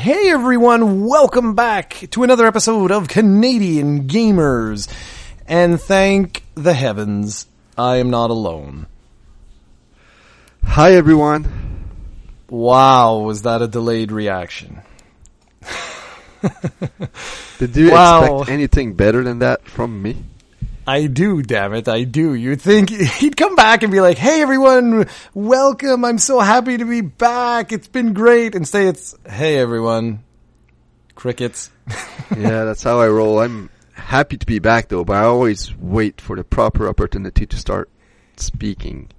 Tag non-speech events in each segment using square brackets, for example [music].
Hey everyone, welcome back to another episode of Canadian Gamers. And thank the heavens, I am not alone. Hi everyone. Wow, was that a delayed reaction? Did you Wow. expect anything better than that from me? I do, damn it, I do. You'd think [laughs] he'd come back and be like, hey everyone, welcome, I'm so happy to be back, it's been great. Instead it's, hey everyone, crickets. [laughs] yeah, that's how I roll. I'm happy to be back though, but I always wait for the proper opportunity to start speaking.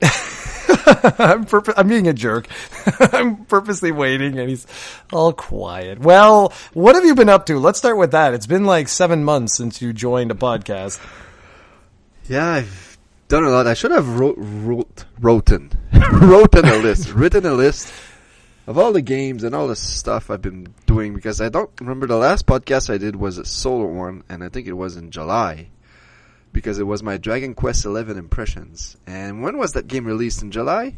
[laughs] [laughs] I'm purpo- I'm being a jerk. [laughs] I'm purposely waiting and he's all quiet. Well, what have you been up to? Let's start with that. It's been like seven months since you joined a podcast. Yeah, I've done a lot. I should have wrote, wrote, [laughs] wrote a list, written a list of all the games and all the stuff I've been doing because I don't remember the last podcast I did was a solo one and I think it was in July because it was my Dragon Quest XI impressions. And when was that game released in July?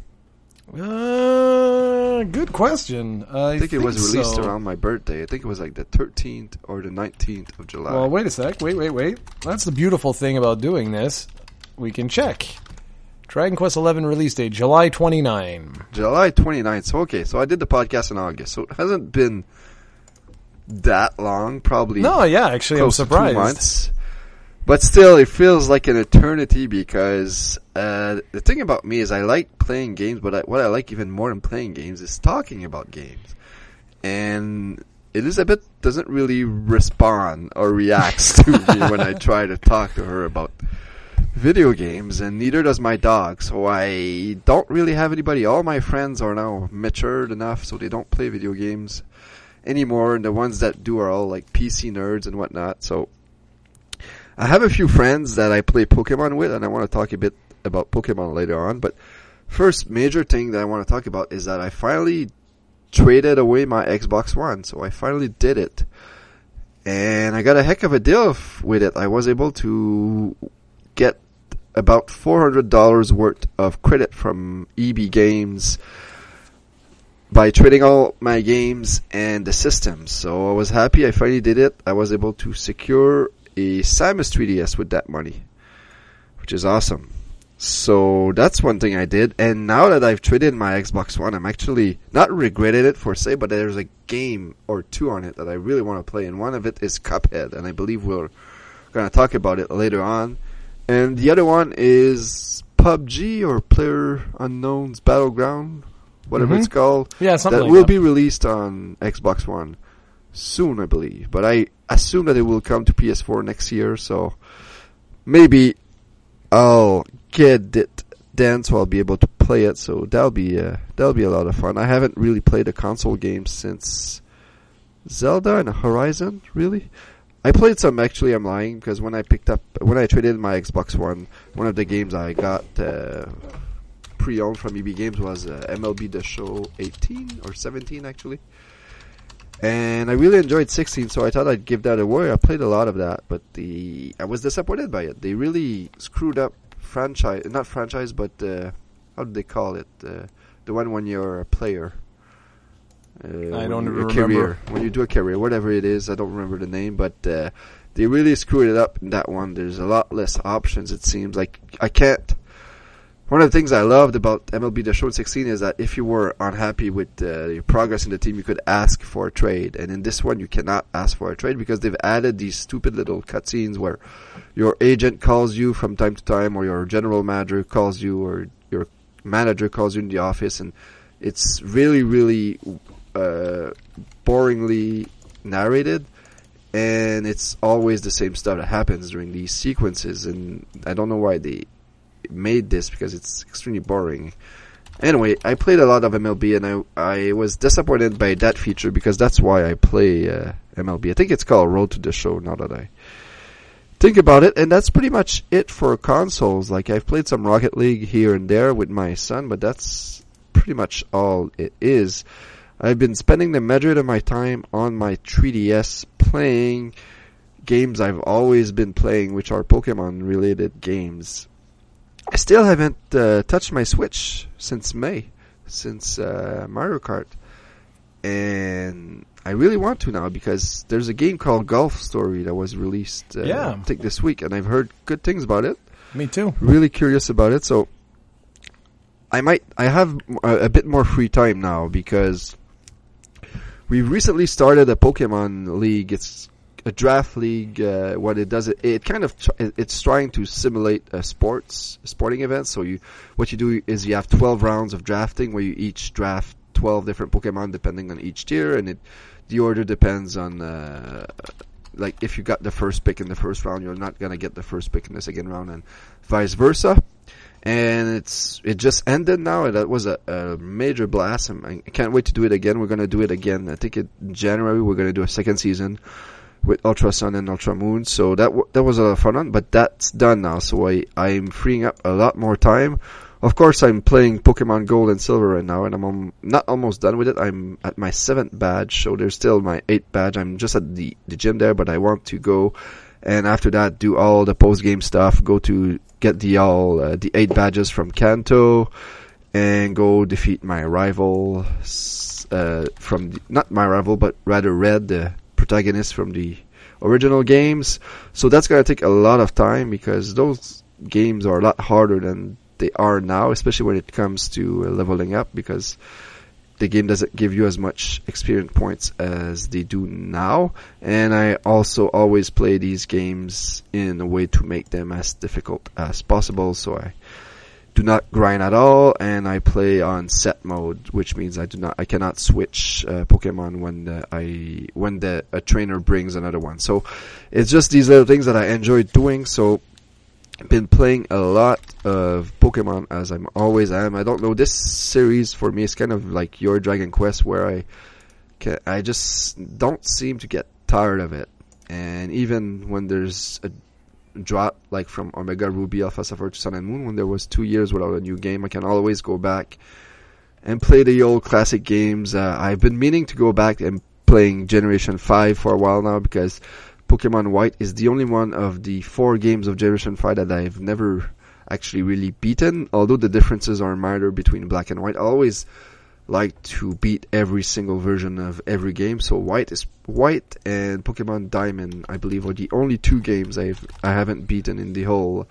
Uh, good question. I, I think, it was released so. around my birthday. I think it was like the 13th or the 19th of July. Well, wait a sec. Wait, wait, wait. That's the beautiful thing about doing this. We can check. Dragon Quest XI release date, July 29. July 29th. So okay, so I did the podcast in August. So it hasn't been that long, probably. No, yeah, actually, I'm surprised. Two months. But still, it feels like an eternity because uh, the thing about me is I like playing games, but I, what I like even more than playing games is talking about games. And Elizabeth doesn't really respond or reacts to me [laughs] when I try to talk to her about video games, and neither does my dog. So I don't really have anybody. All my friends are now matured enough, so they don't play video games anymore, and the ones that do are all like PC nerds and whatnot. So I have a few friends that I play Pokemon with, and I want to talk a bit about Pokemon later on. But first major thing that I want to talk about is that I finally traded away my Xbox One. So I finally did it. And I got a heck of a deal with it. I was able to get about $400 worth of credit from EB Games by trading all my games and the systems. So I was happy I finally did it. I was able to secure a Samus 3DS with that money, which is awesome. So that's one thing I did. And now that I've traded my Xbox One, I'm actually not regretted it for say, but there's a game or two on it that I really want to play. And one of it is Cuphead. And I believe we're going to talk about it later on. And the other one is PUBG or Player Unknown's Battleground, whatever Mhm. it's called Yeah, something that like will that. be released on Xbox One soon, I believe. But I assume that it will come to PS4 next year, so maybe I'll get it then, so I'll be able to play it. So that'll be uh, that'll be a lot of fun. I haven't really played a console game since Zelda and Horizon, really. I played some actually. I'm lying because when I picked up when I traded my Xbox One, one of the games I got. Uh, pre-owned from EB Games was uh, MLB The Show 18 or 17 actually. And I really enjoyed 16, so I thought I'd give that away. I played a lot of that, but the I was disappointed by it. They really screwed up franchise, not franchise, but uh, how do they call it? Uh, the one when you're a player. Uh, I don't remember. career. When you do a career, whatever it is, I don't remember the name, but uh, they really screwed it up in that one. There's a lot less options. It seems like I can't. One of the things I loved about MLB The Show 16 is that if you were unhappy with uh, your progress in the team, you could ask for a trade. And in this one, you cannot ask for a trade because they've added these stupid little cutscenes where your agent calls you from time to time, or your general manager calls you, or your manager calls you in the office, and it's really, really uh, boringly narrated. And it's always the same stuff that happens during these sequences, and I don't know why they made this because it's extremely boring. Anyway, I played a lot of MLB and I I was disappointed by that feature because that's why I play uh, MLB. I think it's called Road to the Show now that I think about it, and that's pretty much it for consoles. Like I've played some Rocket League here and there with my son, but that's pretty much all it is. I've been spending the majority of my time on my 3DS playing games I've always been playing, which are Pokemon related games. I still haven't uh, touched my Switch since May. since uh, Mario Kart, and I really want to now because there's a game called Golf Story that was released. Uh, Yeah. I think this week, and I've heard good things about it. Me too. Really curious about it, so I might. I have a, a bit more free time now because we recently started a Pokemon League. It's a draft league. Uh, what it does, it, it kind of tr- it's trying to simulate a sports a sporting event. So you, what you do is you have twelve rounds of drafting where you each draft twelve different Pokemon depending on each tier, and it the order depends on. Uh, like if you got the first pick in the first round, you're not gonna get the first pick in the second round, and vice versa. And it's it just ended now, that was a, a major blast. and I can't wait to do it again. We're gonna do it again. I think in January we're gonna do a second season with Ultra Sun and Ultra Moon. So that w- that was a lot of fun, but that's done now. So I I'm freeing up a lot more time. Of course, I'm playing Pokemon Gold and Silver right now, and I'm not almost done with it. I'm at my seventh badge, so there's still my eighth badge. I'm just at the the gym there, but I want to go, and after that, do all the post game stuff. Go to get the all uh, the eight badges from Kanto, and go defeat my rival uh, from the, not my rival, but rather Red, protagonist from the original games. So that's gonna take a lot of time because those games are a lot harder than they are now, especially when it comes to uh, leveling up because the game doesn't give you as much experience points as they do now. And I also always play these games in a way to make them as difficult as possible. So I do not grind at all, and I play on set mode, which means I do not, I cannot switch uh, Pokemon when the, I when the a trainer brings another one. So it's just these little things that I enjoy doing. So been playing a lot of Pokemon as I'm always am. I don't know this series for me is kind of like your Dragon Quest where I can, I just don't seem to get tired of it. And even when there's a drop like from Omega Ruby Alpha Sapphire to Sun and Moon when there was 2 years without a new game, I can always go back and play the old classic games. Uh, I've been meaning to go back and playing Generation 5 for a while now because Pokemon White is the only one of the four games of Generation 5 that I've never actually really beaten, although the differences are minor between Black and White. I always like to beat every single version of every game, so White is White and Pokemon Diamond, I believe, are the only two games I've I haven't beaten in the whole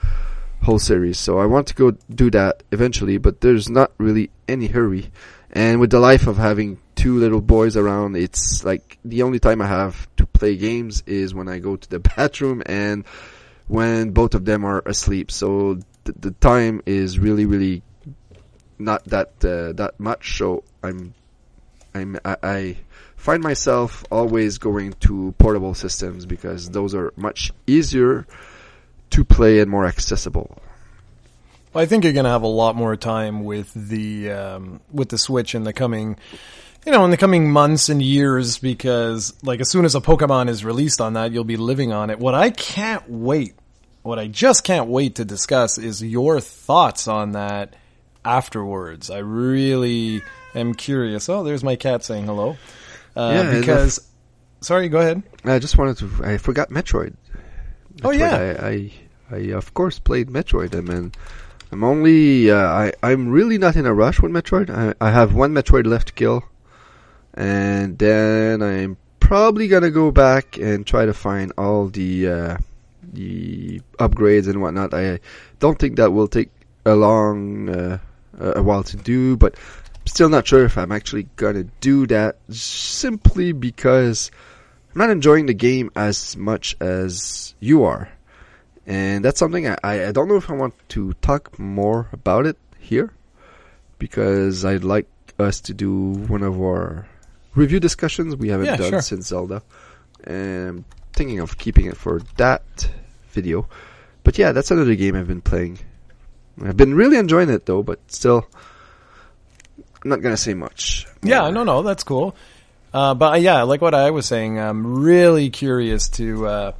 whole series. So I want to go do that eventually, but there's not really any hurry. And with the life of having two little boys around, it's like the only time I have to play games is when I go to the [laughs] bathroom and when both of them are asleep. So the, the time is really, really not that uh, that much. So I'm, I'm, I, I find myself always going to portable systems because those are much easier to play and more accessible. I think you're going to have a lot more time with the um, with the Switch in the coming, you know, in the coming months and years because, like, as soon as a Pokemon is released on that, you'll be living on it. What I can't wait, what I just can't wait to discuss is your thoughts on that afterwards. I really am curious. Oh, there's my cat saying hello. Uh, Yeah, because, sorry, go ahead. I just wanted to. I forgot Metroid. Oh, yeah. I, I, I of course played Metroid. I mean, I'm only. Uh, I I'm really not in a rush with Metroid. I I have one Metroid left to kill, and then I'm probably gonna go back and try to find all the uh, the upgrades and whatnot. I don't think that will take a long uh, a while to do, but still not sure if I'm actually gonna do that simply because I'm not enjoying the game as much as you are. And that's something I, I I don't know if I want to talk more about it here because I'd like us to do one of our review discussions we haven't Yeah, done sure. since Zelda. And I'm thinking of keeping it for that video. But yeah, that's another game I've been playing. I've been really enjoying it though, but still I'm not gonna say much. Yeah, more. no, no, that's cool. Uh, but uh, yeah, like what I was saying, I'm really curious to uh,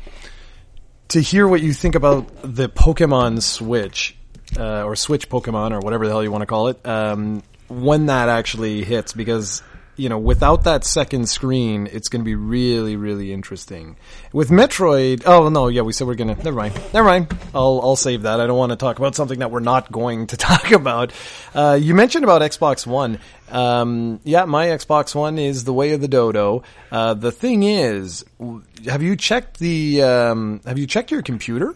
to hear what you think about the Pokemon Switch uh, or Switch Pokemon or whatever the hell you want to call it um, when that actually hits. Because you know, without that second screen, it's going to be really, really interesting. With Metroid, oh no, yeah, we said we're going to. Never mind. Never mind. I'll I'll save that. I don't want to talk about something that we're not going to [laughs] talk about. Uh, you mentioned about Xbox One. Um, yeah, my Xbox One is the way of the dodo. Uh, the thing is, have you checked the? Um, have you checked your computer?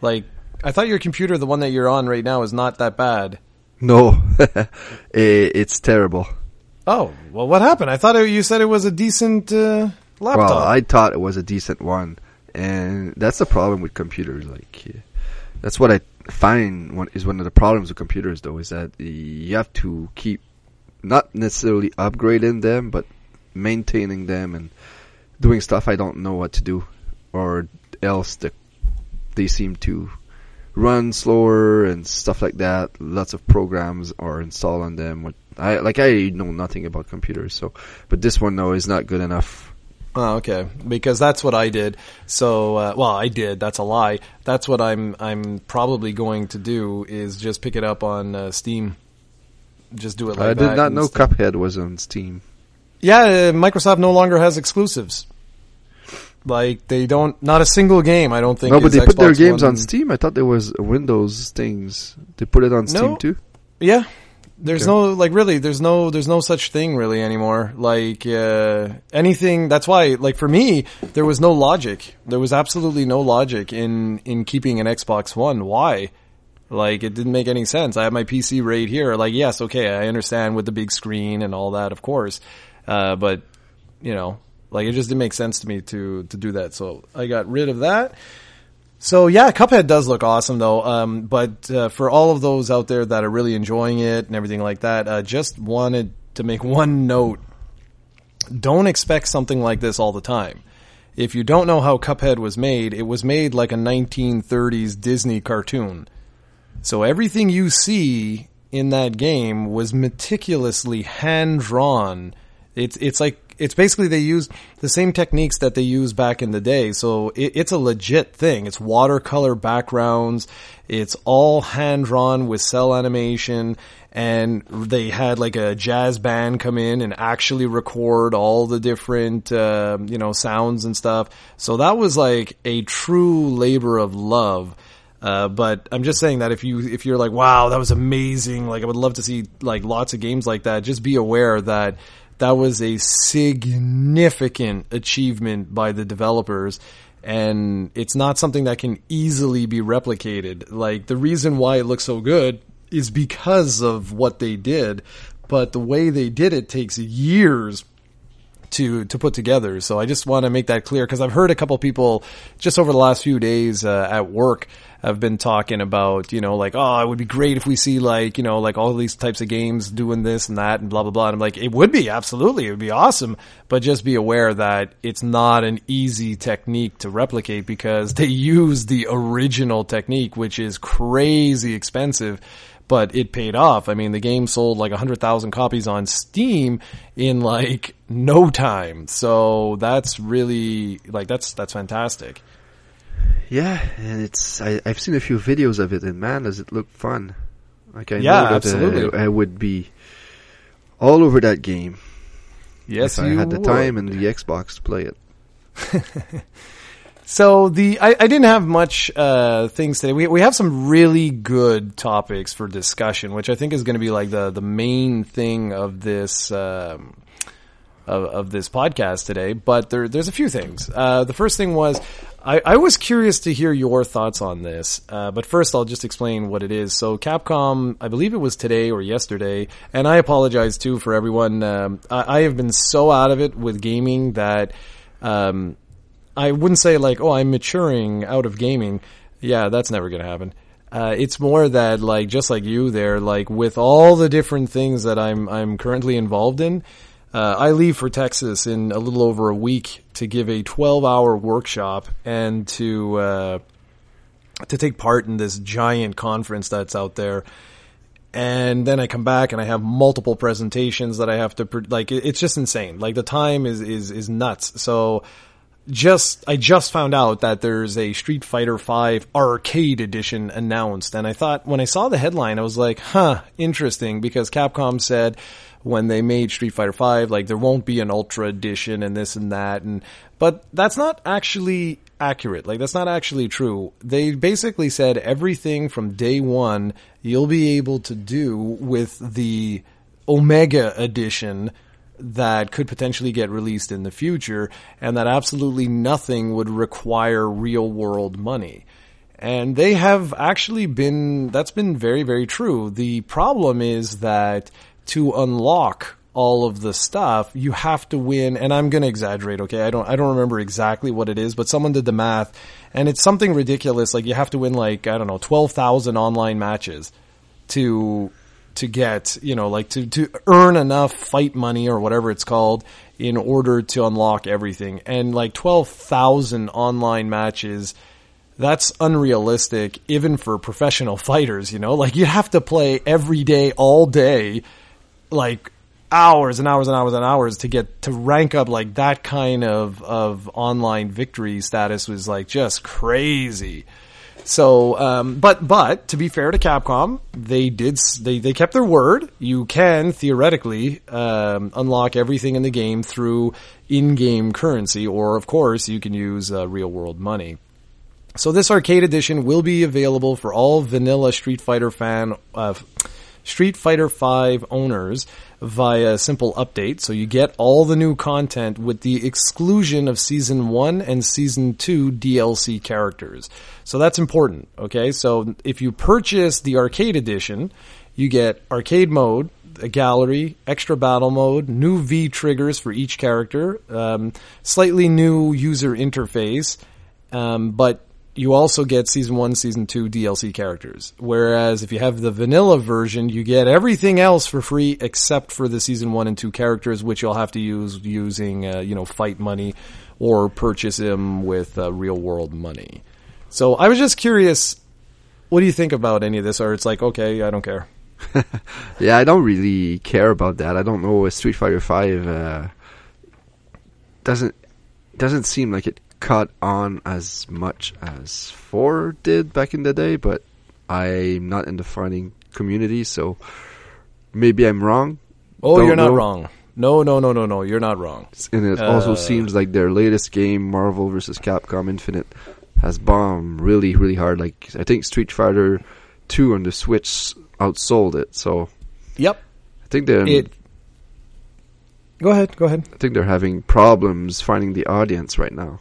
Like, I thought your computer, the one that you're on right now, is not that bad. No, [laughs] it's terrible. Oh, well, what happened? I thought it, you said it was a decent uh, laptop. Well, I thought it was a decent one, and that's the problem with computers. Like, eh, that's what I find one, is one of the problems with computers, though, is that you have to keep not necessarily upgrading them, but maintaining them and doing stuff I don't know what to do, or else the, they seem to run slower and stuff like that. Lots of programs are installed on them. What I like, I know nothing about computers, so but this one though is not good enough. Oh, okay. Because that's what I did. So, uh, well, I did. That's a lie. That's what I'm. I'm probably going to do is just pick it up on uh, Steam. Just do it like I did not know instead. Cuphead was on Steam. Yeah, uh, Microsoft no longer has exclusives. Like they don't. Not a single game. I don't think. No, but they put their games on Steam. I thought there was Windows things. They put it on Steam No. too. Yeah. There's Okay. no like really there's no there's no such thing really anymore. Like uh anything that's why like for me there was no logic. There was absolutely no logic in in keeping an Xbox 1. Why? Like it didn't make any sense. I have my PC right here. Like yes, okay, I understand with the big screen and all that, of course. Uh but you know, like it just didn't make sense to me to to do that. So I got rid of that. So yeah, Cuphead does look awesome though. Um, but uh, for all of those out there that are really enjoying it and everything like that, uh, just wanted to make one note: don't expect something like this all the time. If you don't know how Cuphead was made, it was made like a 1930s Disney cartoon. So everything you see in that game was meticulously hand drawn. It's it's like it's basically they use the same techniques that they used back in the day. So it, it's a legit thing. It's watercolor backgrounds. It's all hand drawn with cell animation. And they had like a jazz band come in and actually record all the different, uh, you know, sounds and stuff. So that was like a true labor of love. Uh, but I'm just saying that if you if you're like, wow, that was amazing, like I would love to see like lots of games like that. Just be aware that that was a significant achievement by the developers, and it's not something that can easily be replicated. Like the reason why it looks so good is because of what they did, but the way they did it takes years to to put together. So I just want to make that clear because I've heard a couple people just over the last few days uh, at work have been talking about you know like oh it would be great if we see like you know like all these types of games doing this and that and blah blah blah. And I'm like it would be absolutely it would be awesome, but just be aware that it's not an easy technique to replicate because they [laughs] use the original technique which is crazy expensive but it paid off. I mean, the game sold like 100,000 copies on Steam in like no time. So that's really like that's that's fantastic. Yeah, and it's I, I've seen a few videos of it, and man, does it look fun! Like I Yeah, know that absolutely. uh, I would be all over that game Yes, if I you had the would. time and the Xbox to play it. [laughs] So the I, I didn't have much uh, things today. We we have some really good topics for discussion, which I think is going to be like the the main thing of this um, of, of this podcast today. But there there's a few things. Uh, the first thing was I, I was curious to hear your thoughts on this. Uh, but first, I'll just explain what it is. So Capcom, I believe it was today or yesterday, and I apologize too for everyone. Um, I, I have been so out of it with gaming that. Um, I wouldn't say like, oh, I'm maturing out of gaming. Yeah, that's never going to happen. Uh, it's more that like, just like you there, like with all the different things that I'm, I'm currently involved in, uh, I leave for Texas in a little over a week to give a 12 hour workshop and to, uh, to take part in this giant conference that's out there and then I come back and I have multiple presentations that I have to like. It's just insane. Like the time is is is nuts. So just I just found out that there's a Street Fighter V arcade edition announced, and I thought when I saw the headline, I was like, "Huh, interesting," because Capcom said when they made Street Fighter V, like there won't be an Ultra edition and this and that, and but that's not actually accurate. Like that's not actually true. They basically said everything from day one you'll be able to do with the Omega edition that could potentially get released in the future and that absolutely nothing would require real world money. And they have actually been, that's been very, very true. The problem is that to unlock all of the stuff, you have to win, and I'm gonna exaggerate, okay? I don't, I don't remember exactly what it is, but someone did the math, and it's something ridiculous, like you have to win like, I don't know, 12,000 online matches to to get, you know, like to, to earn enough fight money or whatever it's called in order to unlock everything. And like 12,000 online matches, that's unrealistic even for professional [laughs] fighters, you know? Like you have to play every day, all day, like hours and hours and hours and hours to get to rank up like that kind of of online victory status was like just crazy. So, um, but but to be fair to Capcom, they did they they kept their word. You can theoretically um, unlock everything in the game through in-game currency, or of course you can use uh, real-world money. So this arcade edition will be available for all vanilla Street Fighter fan. Uh, Street Fighter 5 owners via simple update. So you get all the new content with the exclusion of season 1 and season 2 DLC characters. So that's important, okay? So if you purchase the arcade edition, you get arcade mode, a gallery, extra battle mode, new V triggers for each character, um, slightly new user interface, um, but you also get season one, season two DLC characters. Whereas if you have the vanilla version, you get everything else for free except for the season one and two characters, which you'll have to use using, uh, you know, fight money or purchase them with uh, real world money. So I was just curious, what do you think about any of this? Or it's like, okay, I don't care. [laughs] yeah, I don't really care about that. I don't know. Street Fighter Five uh, doesn't doesn't seem like it caught on as much as four did back in the day, but I'm not in the fighting community, so maybe I'm wrong. Oh, Don't you're not know. wrong. No, no, no, no, no. You're not wrong. And it uh, also seems like their latest game, Marvel vs. Capcom Infinite, has bombed really, really hard. Like I think Street Fighter Two on the Switch outsold it. So, yep. I think they're it, Go ahead. Go ahead. I think they're having problems finding the audience right now.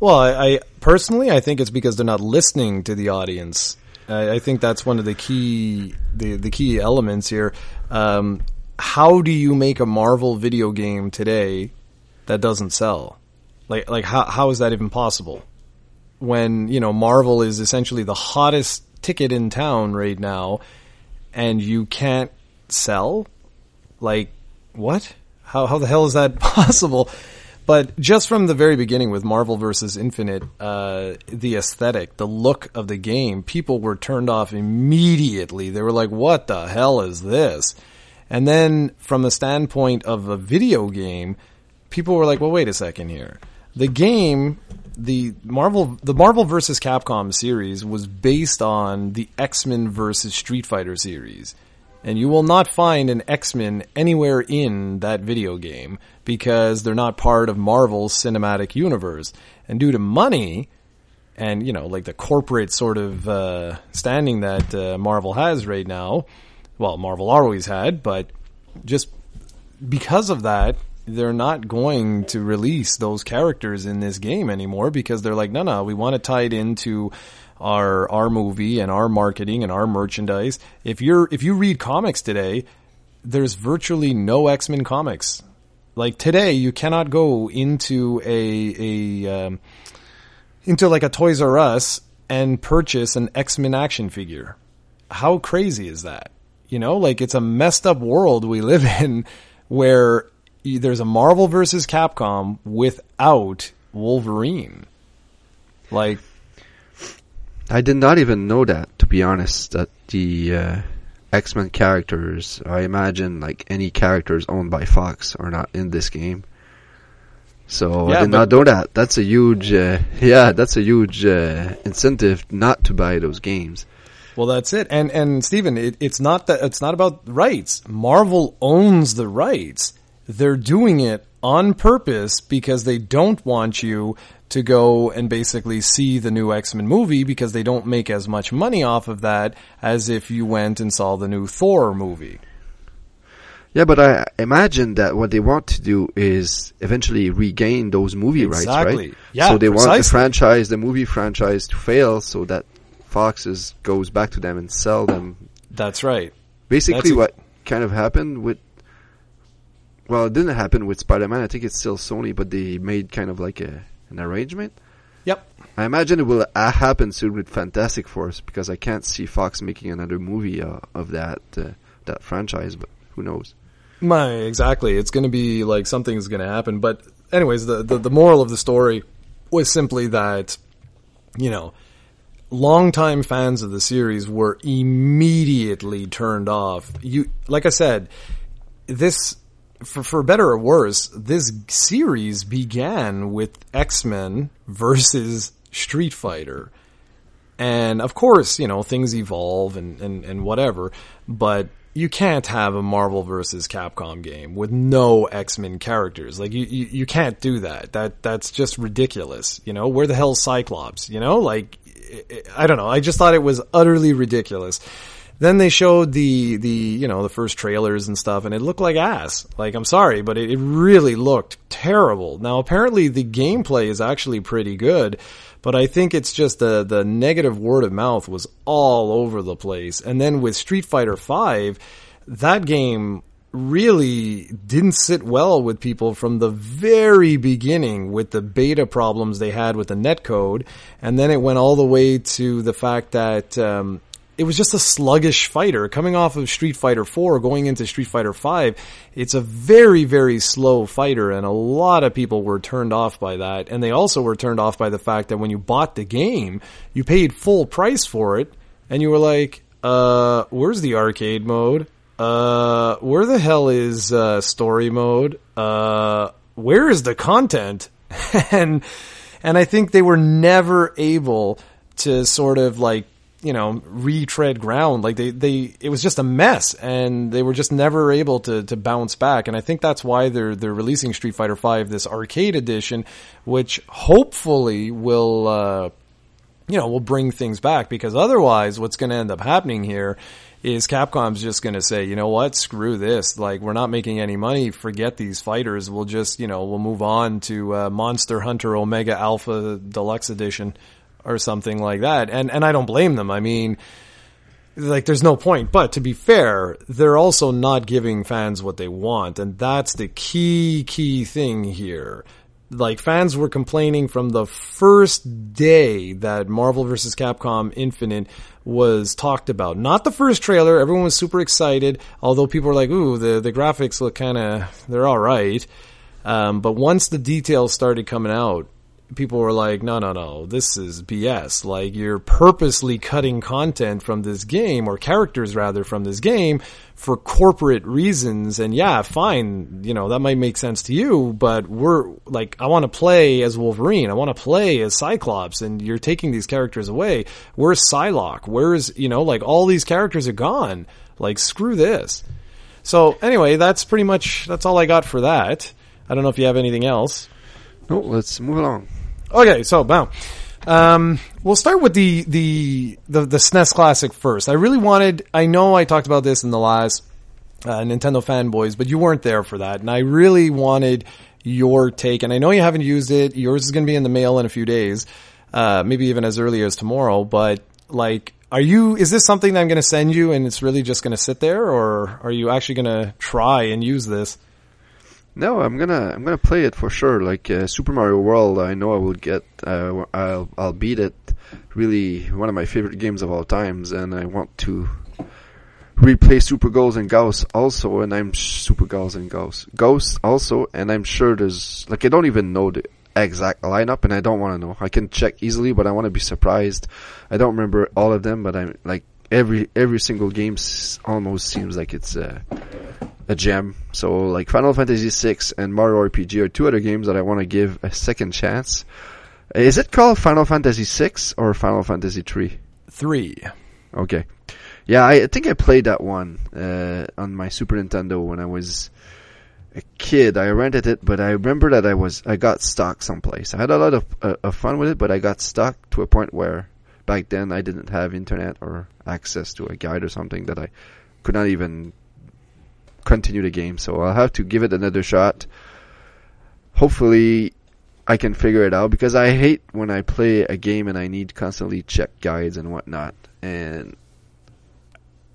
Well, I, I, personally, I think it's because they're not listening to the audience. I, I think that's one of the key the the key elements here. Um, how do you make a Marvel video game today that doesn't sell? Like like how how is that even possible? When you know Marvel is essentially the hottest ticket in town right now, and you can't sell. Like what? How how the hell is that [laughs] possible? But just from the very beginning with Marvel vs. Infinite, uh, the aesthetic, the look of the game, people were turned off immediately. They were like, what the hell is this? And then from the standpoint of a video game, people were like, well, wait a second here. The game, the Marvel, the Marvel vs. Capcom series was based on the X-Men vs. Street Fighter series and you will not find an X-Men anywhere in that video game because they're not part of Marvel's cinematic universe. And due to money and, you know, like the corporate sort of uh, standing that uh, Marvel has right now, well, Marvel always had, but just because of that, they're not going to release those characters in this game anymore because they're like, no, no, we want to tie it into our our movie and our marketing and our merchandise. If you're if you read comics today, there's virtually no X Men comics. Like today, you cannot go into a a um, into like a Toys R Us and purchase an X Men action figure. How crazy is that? You know, like it's a messed up world we live [laughs] in where there's a Marvel versus Capcom without Wolverine. Like I did not even know that, to be honest, that the uh, X Men characters, I imagine like any characters owned by Fox, are not in this game. So Yeah, I did not know that. That's a huge, uh, yeah, that's a huge uh, incentive not to buy those games. Well, that's it. And and Stephen, it, it's not that it's not about rights. Marvel owns the rights. They're doing it on purpose because they don't want you to go and basically see the new X-Men movie because they don't make as much money off of that as if you went and saw the new Thor movie. Yeah, but I imagine that what they want to do is eventually regain those movie rights, right? Yeah, so they want the franchise, the movie franchise, to fail, so that Fox is, goes back to them and sell them. That's right. Basically, That's what kind of happened with. Well, it didn't happen with Spider-Man. I think it's still Sony, but they made kind of like a an arrangement. Yep. I imagine it will uh, happen soon with Fantastic Four because I can't see Fox making another movie uh, of that uh, that franchise. But who knows? My exactly. It's going to be like something's going to happen. But anyways, the, the the moral of the story was simply that you know, longtime fans of the series were immediately turned off. You like I said, this for for better or worse, this series began with X-Men versus Street Fighter. And of course, you know, things evolve and, and, and whatever, but you can't have a Marvel versus Capcom game with no X-Men characters. Like you, you, you can't do that. That, that's just ridiculous. You know, where the hell's Cyclops? You know, like, I don't know. I just thought it was utterly ridiculous. Then they showed the, the, you know, the first trailers and stuff and it looked like ass. Like, I'm sorry, but it, it really looked terrible. Now apparently the gameplay is actually pretty good, but I think it's just the, the negative word of mouth was all over the place. And then with Street Fighter V, that game really didn't sit well with people from the very beginning with the beta problems they had with the netcode. And then it went all the way to the fact that, um, it was just a sluggish fighter coming off of Street Fighter 4 going into Street Fighter 5. It's a very, very slow fighter and a lot of people were turned off by that. And they also were turned off by the fact that when you bought the game, you paid full price for it and you were like, uh, where's the arcade mode? Uh, where the hell is, uh, story mode? Uh, where is the content? [laughs] and, and I think they were never able to sort of like you know retread ground like they they it was just a mess and they were just never able to to bounce back and I think that's why they're they're releasing Street Fighter 5 this arcade edition which hopefully will uh you know will bring things back because otherwise what's going to end up happening here is Capcom's just going to say, you know what, screw this. Like, we're not making any money. Forget these fighters. We'll just, you know, we'll move on to uh, Monster Hunter Omega Alpha Deluxe Edition or something like that. And and I don't blame them. I mean, like there's no point. But to be fair, they're also not giving fans what they want, and that's the key key thing here. Like fans were complaining from the first day that Marvel vs. Capcom Infinite was talked about. Not the first trailer. Everyone was super excited, although people were like, "Ooh, the the graphics look kind of they're all right." Um, but once the details started coming out, people were like, no, no, no, this is BS. Like, you're purposely cutting content from this game, or characters rather, from this game for corporate reasons. And yeah, fine, you know, that might make sense to you, but we're, like, I want to play as Wolverine. I want to play as Cyclops, and you're taking these characters away. Where's Psylocke? Where's, you know, like, all these characters are gone. Like, screw this. So, anyway, that's pretty much, that's all I got for that. I don't know if you have anything else. No, let's move along. Okay, so now, um, we'll start with the, the the the SNES Classic first. I really wanted. I know I talked about this in the last uh, Nintendo fanboys, but you weren't there for that, and I really wanted your take. And I know you haven't used it. Yours is going to be in the mail in a few days, uh, maybe even as early as tomorrow. But like, are you? Is this something that I'm going to send you, and it's really just going to sit there, or are you actually going to try and use this? No, I'm gonna I'm gonna play it for sure. Like uh, Super Mario World, I know I will get. Uh, I'll I'll beat it. Really, one of my favorite games of all times, and I want to replay Super Ghosts and Ghouls also. And I'm Super Ghosts and Ghouls Ghosts also, and I'm sure there's like I don't even know the exact lineup, and I don't want to know. I can check easily, but I want to be surprised. I don't remember all of them, but I'm like every every single game almost seems like it's uh, a gem. So like Final Fantasy VI and Mario RPG are two other games that I want to give a second chance. Is it called Final Fantasy VI or Final Fantasy three? Three. Okay. Yeah, I think I played that one uh, on my Super Nintendo when I was a kid. I rented it, but I remember that I was I got stuck someplace. I had a lot of, uh, of fun with it, but I got stuck to a point where back then I didn't have internet or access to a guide or something that I could not even continue the game. So I'll have to give it another shot. Hopefully I can figure it out because I hate when I play a game and I need constantly check guides and whatnot. And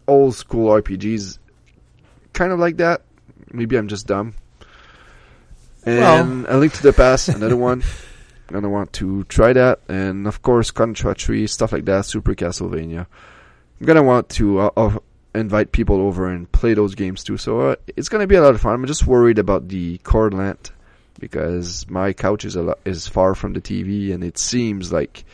old school RPGs kind of like that. Maybe I'm just dumb. And well. A Link to the Past, another [laughs] one. I'm gonna want to try that, and of course Contra 3, stuff like that, Super Castlevania. I'm gonna want to uh, uh, invite people over and play those games too, so uh, it's gonna be a lot of fun. I'm just worried about the cord length because my couch is a lot, is far from the TV, and it seems like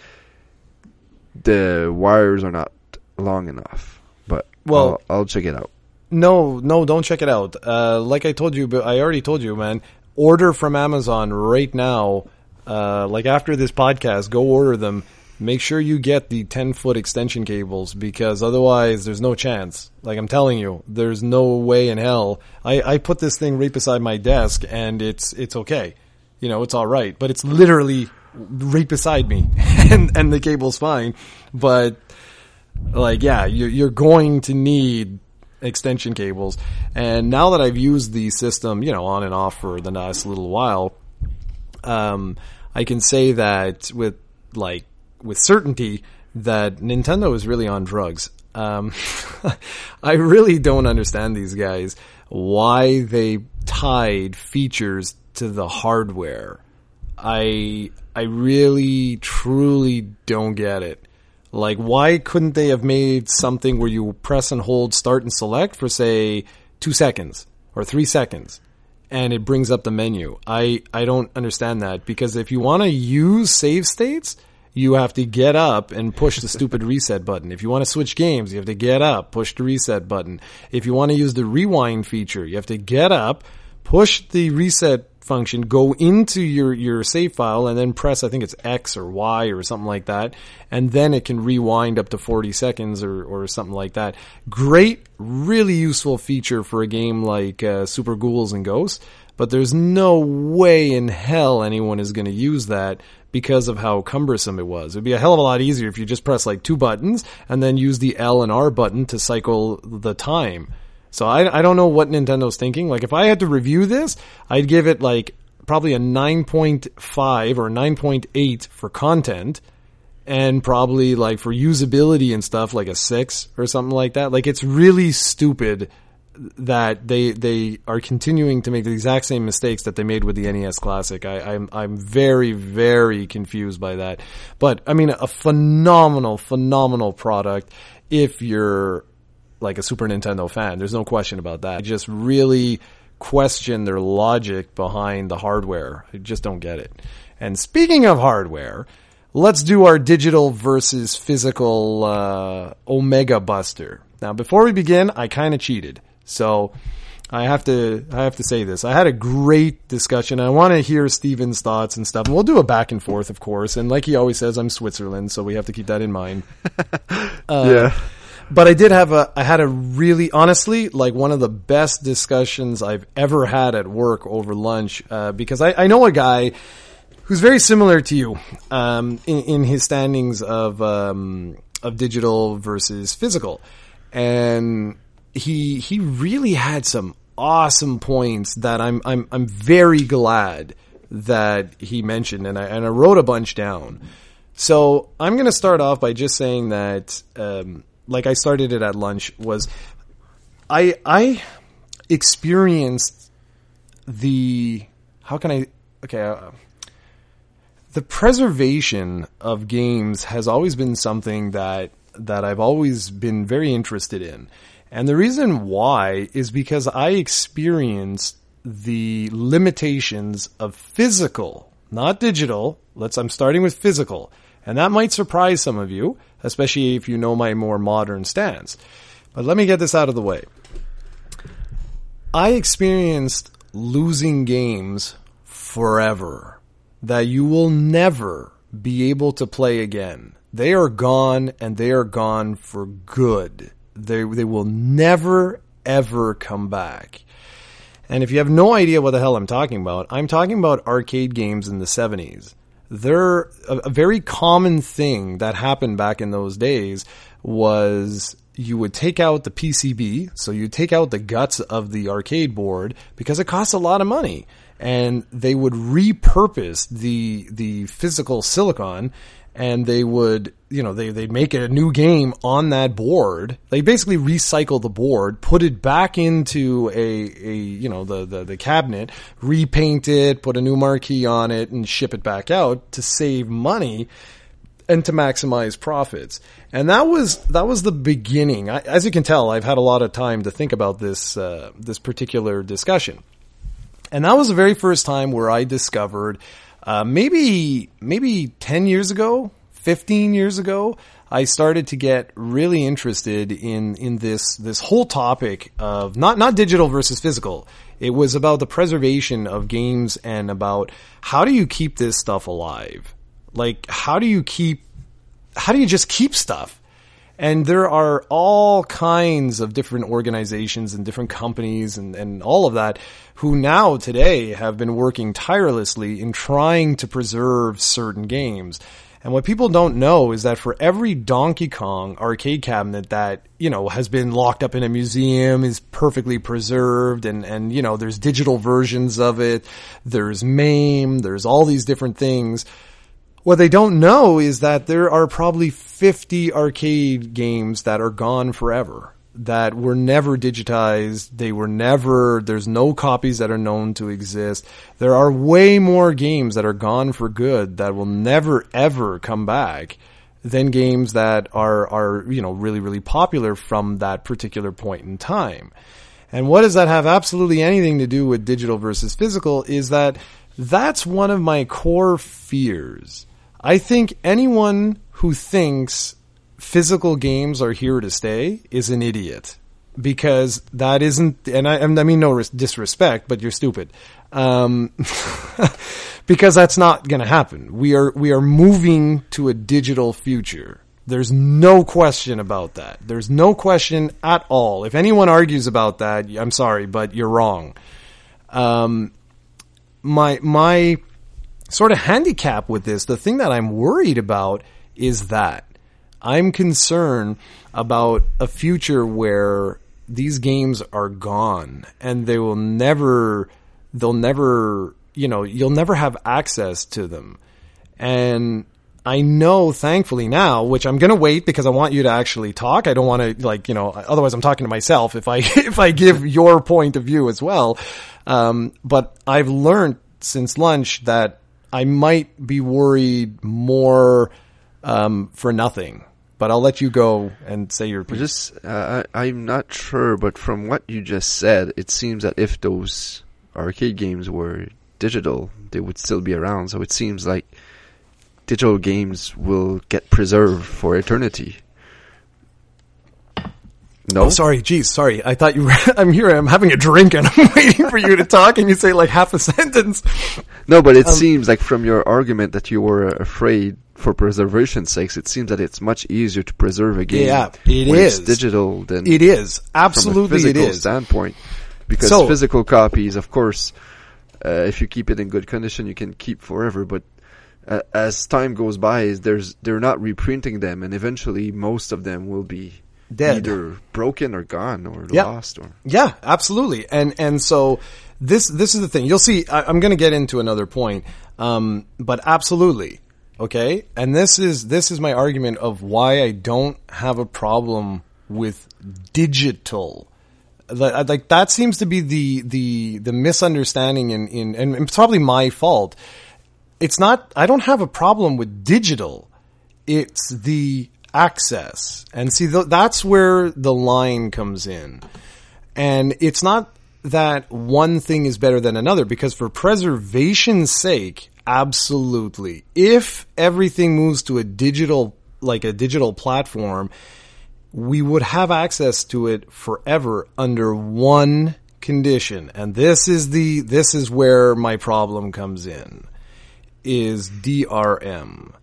the wires are not long enough. But well, I'll, I'll check it out. No, no, don't check it out. Uh, like I told you, but I already told you, man. Order from Amazon right now uh, like after this podcast, go order them. Make sure you get the 10 foot extension cables because otherwise there's no chance. Like I'm telling you, there's no way in hell. I, I put this thing right beside my desk and it's, it's okay. You know, it's alright, but it's literally right beside me [laughs] and, and the cable's fine. But like, yeah, you're, you're going to need extension cables. And now that I've used the system, you know, on and off for the last little while, um, I can say that with like with certainty that Nintendo is really on drugs. Um, [laughs] I really don't understand these guys why they tied features to the hardware. I I really truly don't get it. Like why couldn't they have made something where you press and hold start and select for say 2 seconds or 3 seconds and it brings up the menu. I, I don't understand that because if you want to use save states, you have to get up and push the stupid [laughs] reset button. If you want to switch games, you have to get up, push the reset button. If you want to use the rewind feature, you have to get up, push the reset function, go into your, your save file and then press, I think it's X or Y or something like that. And then it can rewind up to 40 seconds or, or something like that. Great, really useful feature for a game like uh, Super Ghouls and Ghosts. But there's no way in hell anyone is going to use that because of how cumbersome it was. It'd be a hell of a lot easier if you just press like two buttons and then use the L and R button to cycle the time. So I, I don't know what Nintendo's thinking. Like if I had to review this, I'd give it like probably a 9.5 or 9.8 for content and probably like for usability and stuff like a 6 or something like that. Like it's really stupid that they they are continuing to make the exact same mistakes that they made with the NES Classic. I, I'm I'm very very confused by that. But I mean, a phenomenal phenomenal product if you're like a Super Nintendo fan. There's no question about that. I just really question their logic behind the hardware. I just don't get it. And speaking of hardware, let's do our digital versus physical uh, Omega Buster. Now, before we begin, I kind of cheated, so I have to I have to say this. I had a great discussion. I want to hear Steven's thoughts and stuff. And we'll do a back and forth, of course. And like he always says, I'm Switzerland, so we have to keep that in mind. [laughs] Uh, yeah. But I did have a, I had a really, honestly, like one of the best discussions I've ever had at work over lunch, uh, because I, I know a guy who's very similar to you, um, in, in his standings of, um, of digital versus physical. And he, he really had some awesome points that I'm, I'm, I'm very glad that he mentioned and I, and I wrote a bunch down. So I'm going to start off by just saying that, um, like I started it at lunch was I I experienced the how can I okay uh, the preservation of games has always been something that that I've always been very interested in. And the reason why is because I experienced the limitations of physical, not digital. Let's I'm starting with physical. And that might surprise some of you especially if you know my more modern stance. But let me get this out of the way. I experienced losing games forever that you will never be able to play again. They are gone and they are gone for good. They, they will never ever come back. And if you have no idea what the hell I'm talking about, I'm talking about arcade games in the 70s. They're a, a very common thing that happened back in those days was you would take out the PCB, so you take out the guts of the arcade board because it costs a lot of money, and they would repurpose the the physical silicon, and they would you know they they'd make a new game on that board. They basically recycle the board, put it back into a a you know the the, the cabinet, repaint it, put a new marquee on it, and ship it back out to save money and to maximize profits. And that was that was the beginning. I, as you can tell, I've had a lot of time to think about this uh, this particular discussion, and that was the very first time where I discovered, uh, maybe maybe ten years ago, fifteen years ago, I started to get really interested in in this this whole topic of not not digital versus physical. It was about the preservation of games and about how do you keep this stuff alive like, how do you keep, how do you just keep stuff? And there are all kinds of different organizations and different companies and, and all of that who now today have been working tirelessly in trying to preserve certain games. And what people don't know is that for every Donkey Kong arcade cabinet that, you know, has been locked up in a museum, is perfectly preserved, and, and, you know, there's digital versions of it, there's MAME, there's all these different things what they don't know is that there are probably 50 arcade games that are gone forever that were never digitized. They were never, there's no copies that are known to exist. There are way more games that are gone for good that will never ever come back than games that are, are, you know, really, really popular from that particular point in time. And what does that have absolutely anything to do with digital versus physical is that that's one of my core fears I think anyone who thinks physical games are here to stay is an idiot because that isn't, and I, I mean no disrespect, but you're stupid. Um, [laughs] because that's not going to happen. We are, we are moving to a digital future. There's no question about that. There's no question at all. If anyone argues about that, I'm sorry, but you're wrong. Um, my, my, sort of handicap with this, the thing that I'm worried about is that I'm concerned about a future where these games are gone and they will never, they'll never, you know, you'll never have access to them. And I know, thankfully now, which I'm going to wait because I want you to actually talk. I don't want to like, you know, otherwise I'm talking to myself if I, [laughs] if I give your point of view as well. Um, but I've learned since lunch that I might be worried more um, for nothing. But I'll let you go and say your piece. Just, uh, I, I'm not sure, but from what you just said, it seems that if those arcade games were digital, they would still be around. So it seems like digital games will get preserved for eternity. No, oh, sorry, geez, sorry. I thought you were. [laughs] I'm here. I'm having a drink, and I'm [laughs] waiting for you to talk, and you say like half a [laughs] sentence. No, but it um, seems like from your argument that you were afraid for preservation's sakes, it seems that it's much easier to preserve a game. Yeah, it is digital than it is absolutely from a physical standpoint, because so, physical copies, of course, uh, if you keep it in good condition, you can keep forever. But uh, as time goes by, there's they're not reprinting them, and eventually most of them will be dead, either broken or gone or yeah. lost. Or yeah, absolutely. And and so this this is the thing. You'll see. I, am going to get into another point, um, but absolutely. Okay, and this is this is my argument of why I don't have a problem with digital. Like that seems to be the the the misunderstanding in in and it's probably my fault. It's not. I don't have a problem with digital. It's the access. And see, th- that's where the line comes in. And it's not that one thing is better than another because for preservation's sake, absolutely. If everything moves to a digital, like a digital platform, we would have access to it forever under one condition, and this is the this is where my problem comes in, is DRM.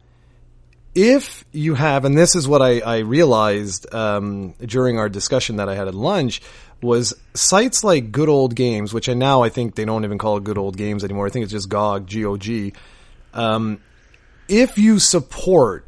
If you have, and this is what I, I realized um, during our discussion that I had at lunch, was sites like Good Old Games, which I now I think they don't even call it Good Old Games anymore. I think it's just GOG, G O G. Um, if you support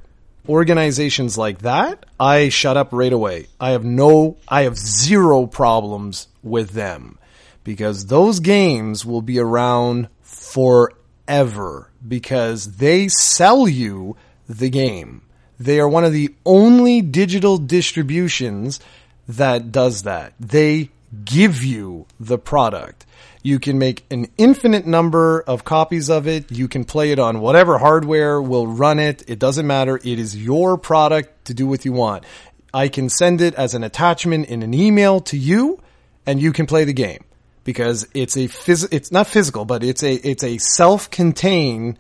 organizations like that, I shut up right away. I have no, I have zero problems with them because those games will be around forever because they sell you the game. They are one of the only digital distributions that does that. They give you the product. You can make an infinite number of copies of it. You can play it on whatever hardware will run it. It doesn't matter. It is your product to do what you want. I can send it as an attachment in an email to you and you can play the game because it's a phys- it's not physical, but it's a, it's a self-contained,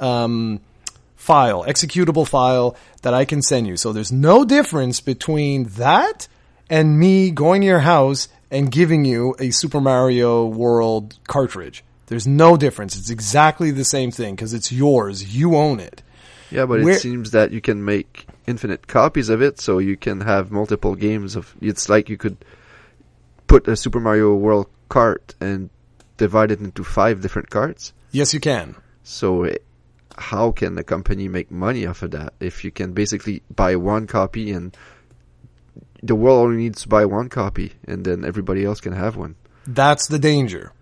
um, file, executable file that I can send you. So there's no difference between that and me going to your house and giving you a Super Mario World cartridge. There's no difference. It's exactly the same thing because it's yours. You own it. Yeah, but Where- it seems that you can make infinite copies of it, so you can have multiple games of. It's like you could put a Super Mario World cart and divide it into five different carts. Yes, you can. So, eh, how can the company make money off of that if you can basically buy one copy and the world only needs to buy one copy and then everybody else can have one? That's the danger.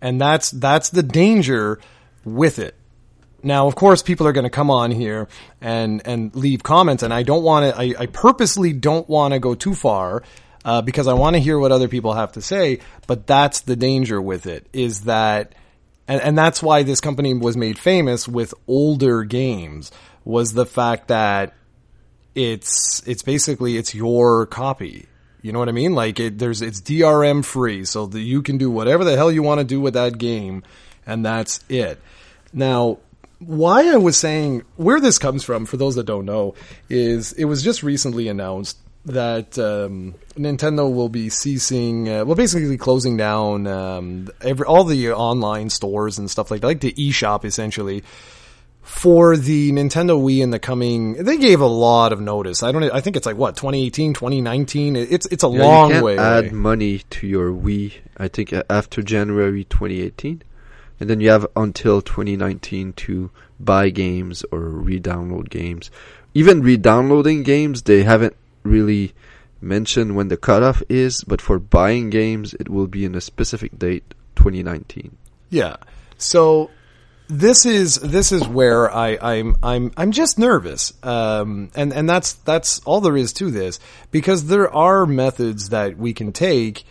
And that's that's the danger with it. Now, of course, people are going to come on here and and leave comments, and I don't want to. I, I purposely don't want to go too far uh, because I want to hear what other people have to say. But that's the danger with it is that, and, and that's why this company was made famous with older games was the fact that it's it's basically it's your copy. You know what I mean? Like it, there's it's DRM free, so that you can do whatever the hell you want to do with that game, and that's it. Now, why I was saying where this comes from, for those that don't know, is it was just recently announced that um, Nintendo will be ceasing, uh, well, basically closing down um, every all the online stores and stuff like that, like the eShop essentially for the Nintendo Wii in the coming, they gave a lot of notice. I don't, I think it's like what, 2018, 2019? It's, it's a Yeah, long you can't way add away. money to your Wii. I think uh, after January 2018, and then you have until 2019 to buy games or re-download games. Even re-downloading games, they haven't really mention when the cutoff is, but for buying games, it will be in a specific date, 2019. Yeah. So this is this is where I, I'm I'm I'm just nervous, um, and and that's that's all there is to this because there are methods that we can take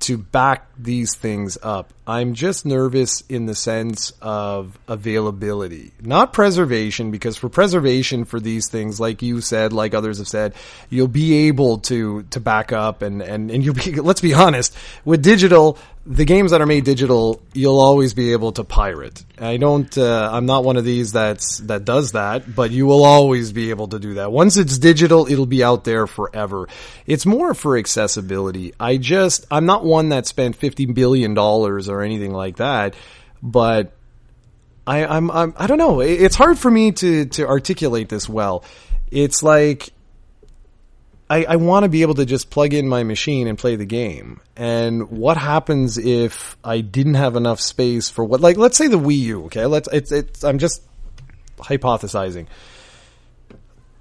to back these things up. I'm just nervous in the sense of availability, not preservation, because for preservation for these things, like you said, like others have said, you'll be able to, to back up and, and, and you'll be, [laughs] let's be honest, with digital, the games that are made digital, you'll always be able to pirate. I don't, uh, I'm not one of these that's, that does that, but you will always be able to do that. Once it's digital, it'll be out there forever. It's more for accessibility. I just, I'm not one that spent $50 billion or anything like that, but I, I'm, I'm, I don't know. It's hard for me to, to articulate this well. It's like, I, I want to be able to just plug in my machine and play the game. And what happens if I didn't have enough space for what, like, let's say the Wii U, okay? Let's, it's, it's, I'm just hypothesizing.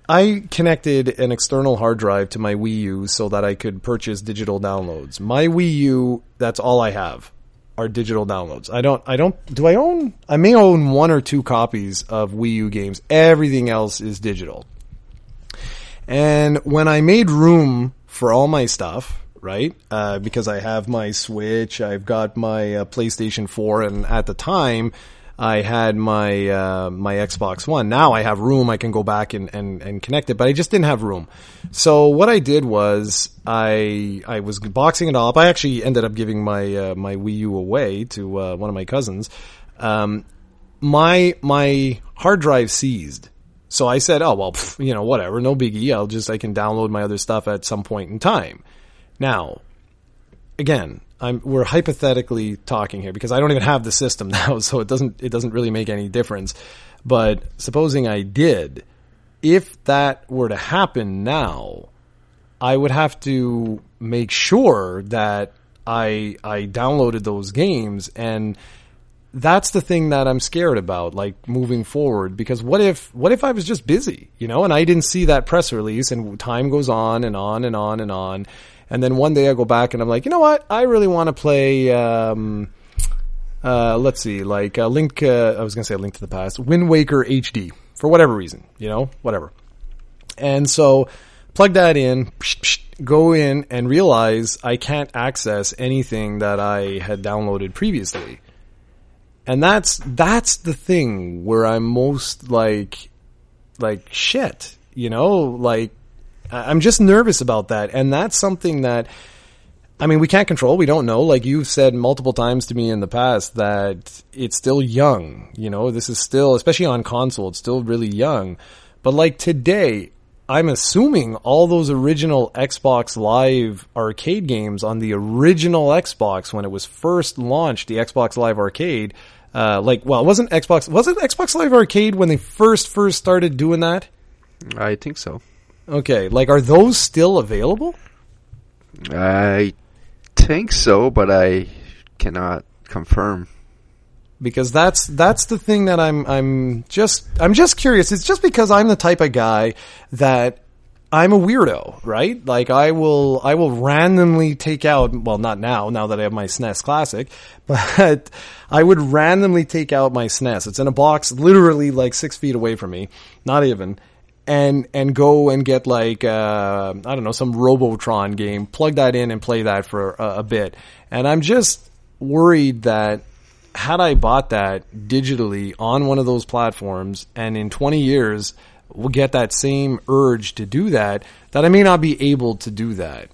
I connected an external hard drive to my Wii U so that I could purchase digital downloads. My Wii U, that's all I have are digital downloads. I don't, I don't, do I own, I may own one or two copies of Wii U games. Everything else is digital. And when I made room for all my stuff, right? Uh, because I have my Switch, I've got my uh, PlayStation 4, and at the time, I had my uh, my Xbox One. Now I have room; I can go back and, and, and connect it, but I just didn't have room. So what I did was I I was boxing it all up. I actually ended up giving my uh, my Wii U away to uh, one of my cousins. Um, my my hard drive seized. So I said, "Oh well, pff, you know, whatever, no biggie. I'll just I can download my other stuff at some point in time." Now, again, I'm we're hypothetically talking here because I don't even have the system [laughs] now, so it doesn't it doesn't really make any difference. But supposing I did, if that were to happen now, I would have to make sure that I I downloaded those games and that's the thing that I'm scared about, like moving forward. Because what if, what if I was just busy, you know, and I didn't see that press release, and time goes on and on and on and on, and then one day I go back and I'm like, you know what, I really want to play. Um, uh, let's see, like a Link. Uh, I was gonna say Link to the Past, Wind Waker HD, for whatever reason, you know, whatever. And so plug that in, go in, and realize I can't access anything that I had downloaded previously and that's that's the thing where I'm most like like shit, you know, like I'm just nervous about that, and that's something that. I mean, we can't control. We don't know. Like you've said multiple times to me in the past that it's still young. You know, this is still, especially on console, it's still really young. But like today, I'm assuming all those original Xbox Live arcade games on the original Xbox when it was first launched, the Xbox Live Arcade, uh, like, well, it wasn't Xbox, was it Xbox Live Arcade when they first, first started doing that? I think so. Okay. Like, are those still available? I think so, but I cannot confirm. Because that's, that's the thing that I'm, I'm just, I'm just curious. It's just because I'm the type of guy that I'm a weirdo, right? Like I will, I will randomly take out, well, not now, now that I have my SNES Classic, [laughs] but I would randomly take out my SNES. It's in a box literally like six feet away from me, not even, and, and go and get like, uh, I don't know, some Robotron game, plug that in and play that for a, a bit. And I'm just worried that had I bought that digitally on one of those platforms and in 20 years, we'll get that same urge to do that, that I may not be able to do that.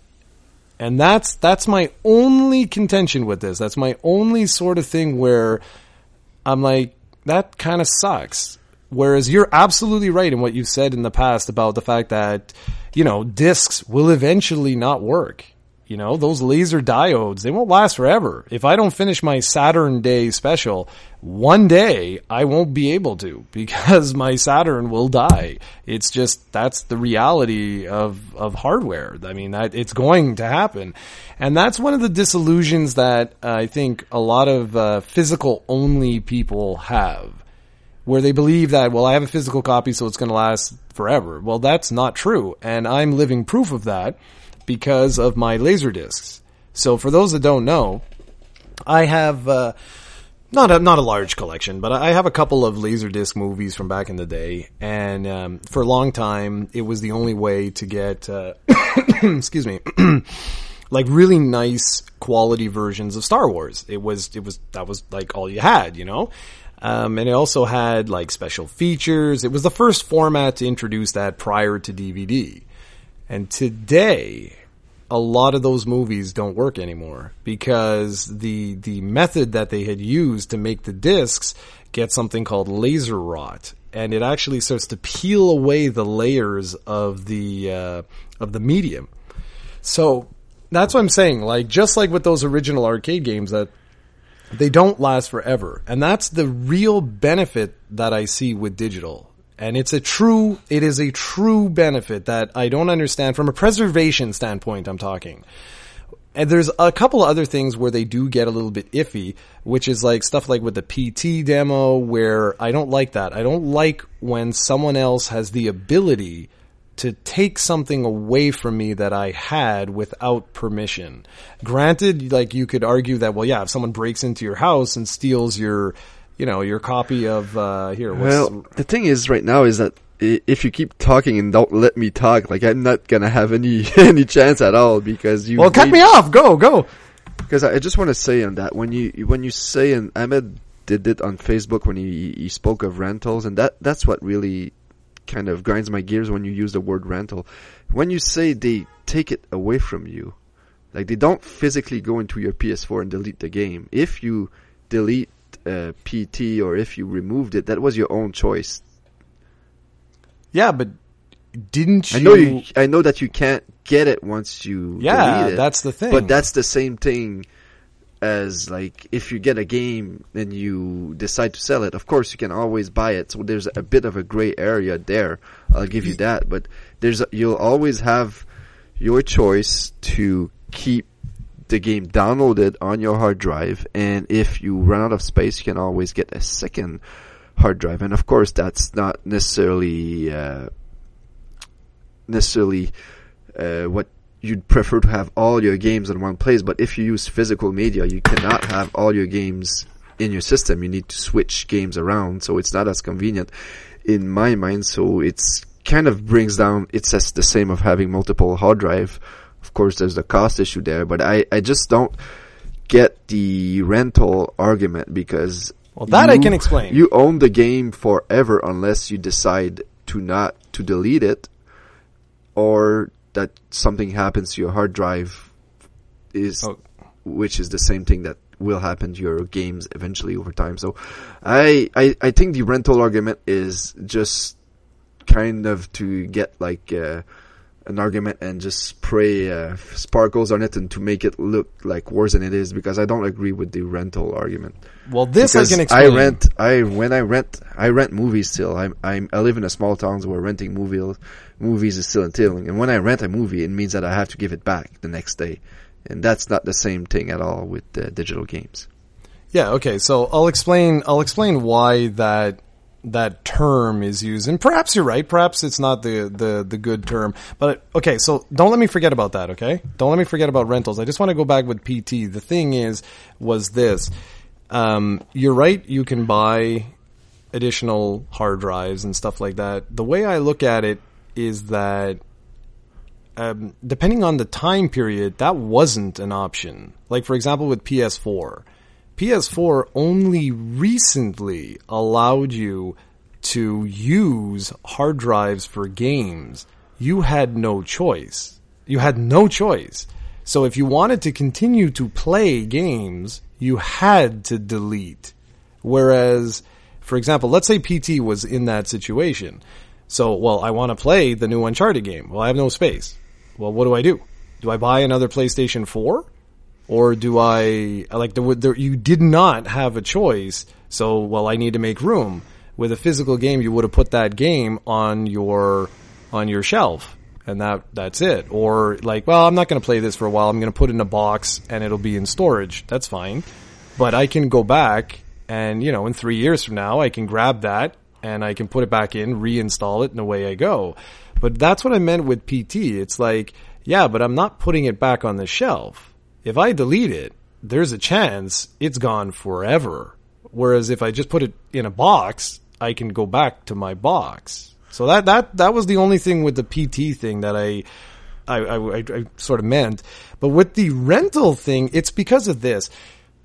And that's, that's my only contention with this. That's my only sort of thing where I'm like, that kind of sucks. Whereas you're absolutely right in what you've said in the past about the fact that, you know, discs will eventually not work. You know, those laser diodes, they won't last forever. If I don't finish my Saturn Day special, one day I won't be able to [laughs] because my Saturn will die. It's just, that's the reality of, of hardware. I mean, that it's going to happen. And that's one of the disillusions that I think a lot of uh, physical only people have where they believe that, well, I have a physical copy, so it's going to last forever. Well, that's not true. And I'm living proof of that because of my laser discs. So for those that don't know, I have uh, not a not a large collection, but I have a couple of laserdisc movies from back in the day, and um, for a long time it was the only way to get uh, [coughs] excuse me. [clears throat] like really nice quality versions of Star Wars. It was it was that was like all you had, you know. Um, and it also had like special features. It was the first format to introduce that prior to DVD. And today, a lot of those movies don't work anymore because the the method that they had used to make the discs get something called laser rot and it actually starts to peel away the layers of the uh, of the medium so that's what i'm saying like just like with those original arcade games that they don't last forever and that's the real benefit that i see with digital and it's a true, it is a true benefit that I don't understand from a preservation standpoint. I'm talking. And there's a couple of other things where they do get a little bit iffy, which is like stuff like with the PT demo where I don't like that. I don't like when someone else has the ability to take something away from me that I had without permission. Granted, like you could argue that, well, yeah, if someone breaks into your house and steals your, you know, your copy of uh, here. well, the thing is, right now, is that if you keep talking and don't let me talk, like I'm not gonna have any [laughs] any chance at all because you. Well, cut me off. Go, go. Because I just want to say on that when you when you say and Ahmed did it on Facebook when he he spoke of rentals and that that's what really kind of grinds my gears when you use the word rental. When you say they take it away from you, like they don't physically go into your PS4 and delete the game. If you delete uh, PT or if you removed it, that was your own choice. Yeah, but didn't you? I know you. I know that you can't get it once you. Yeah, it, that's the thing. But that's the same thing as like if you get a game and you decide to sell it, of course you can always buy it. So there's a bit of a gray area there. I'll give you that, but there's a, you'll always have your choice to keep the game downloaded on your hard drive, and if you run out of space, you can always get a second hard drive. And of course, that's not necessarily uh, necessarily uh, what you'd prefer to have all your games in one place. But if you use physical media, you cannot have all your games in your system. You need to switch games around, so it's not as convenient in my mind. So it's kind of brings down. It's as the same of having multiple hard drive of course, there's the cost issue there, but I, I just don't get the rental argument because well, that you, I can explain. You own the game forever unless you decide to not to delete it, or that something happens to your hard drive, is oh. which is the same thing that will happen to your games eventually over time. So, I I, I think the rental argument is just kind of to get like. Uh, an argument and just spray uh, sparkles on it and to make it look like worse than it is because I don't agree with the rental argument. Well, this because I can explain. I rent. I when I rent, I rent movies still. I'm, I'm I live in a small town where renting movie movies is still entailing. And when I rent a movie, it means that I have to give it back the next day, and that's not the same thing at all with uh, digital games. Yeah. Okay. So I'll explain. I'll explain why that that term is used. And perhaps you're right. Perhaps it's not the, the, the good term. But okay, so don't let me forget about that, okay? Don't let me forget about rentals. I just want to go back with PT. The thing is, was this. Um, you're right, you can buy additional hard drives and stuff like that. The way I look at it is that um, depending on the time period, that wasn't an option. Like, for example, with PS4 PS4 only recently allowed you to use hard drives for games. You had no choice. You had no choice. So if you wanted to continue to play games, you had to delete. Whereas, for example, let's say PT was in that situation. So, well, I want to play the new Uncharted game. Well, I have no space. Well, what do I do? Do I buy another PlayStation 4? Or do I like the, you did not have a choice? So well, I need to make room. With a physical game, you would have put that game on your on your shelf, and that that's it. Or like, well, I'm not going to play this for a while. I'm going to put it in a box and it'll be in storage. That's fine, but I can go back and you know, in three years from now, I can grab that and I can put it back in, reinstall it, and away I go. But that's what I meant with PT. It's like, yeah, but I'm not putting it back on the shelf if I delete it, there's a chance it's gone forever. Whereas if I just put it in a box, I can go back to my box. So that that that was the only thing with the PT thing that I I, I, I sort of meant. But with the rental thing, it's because of this.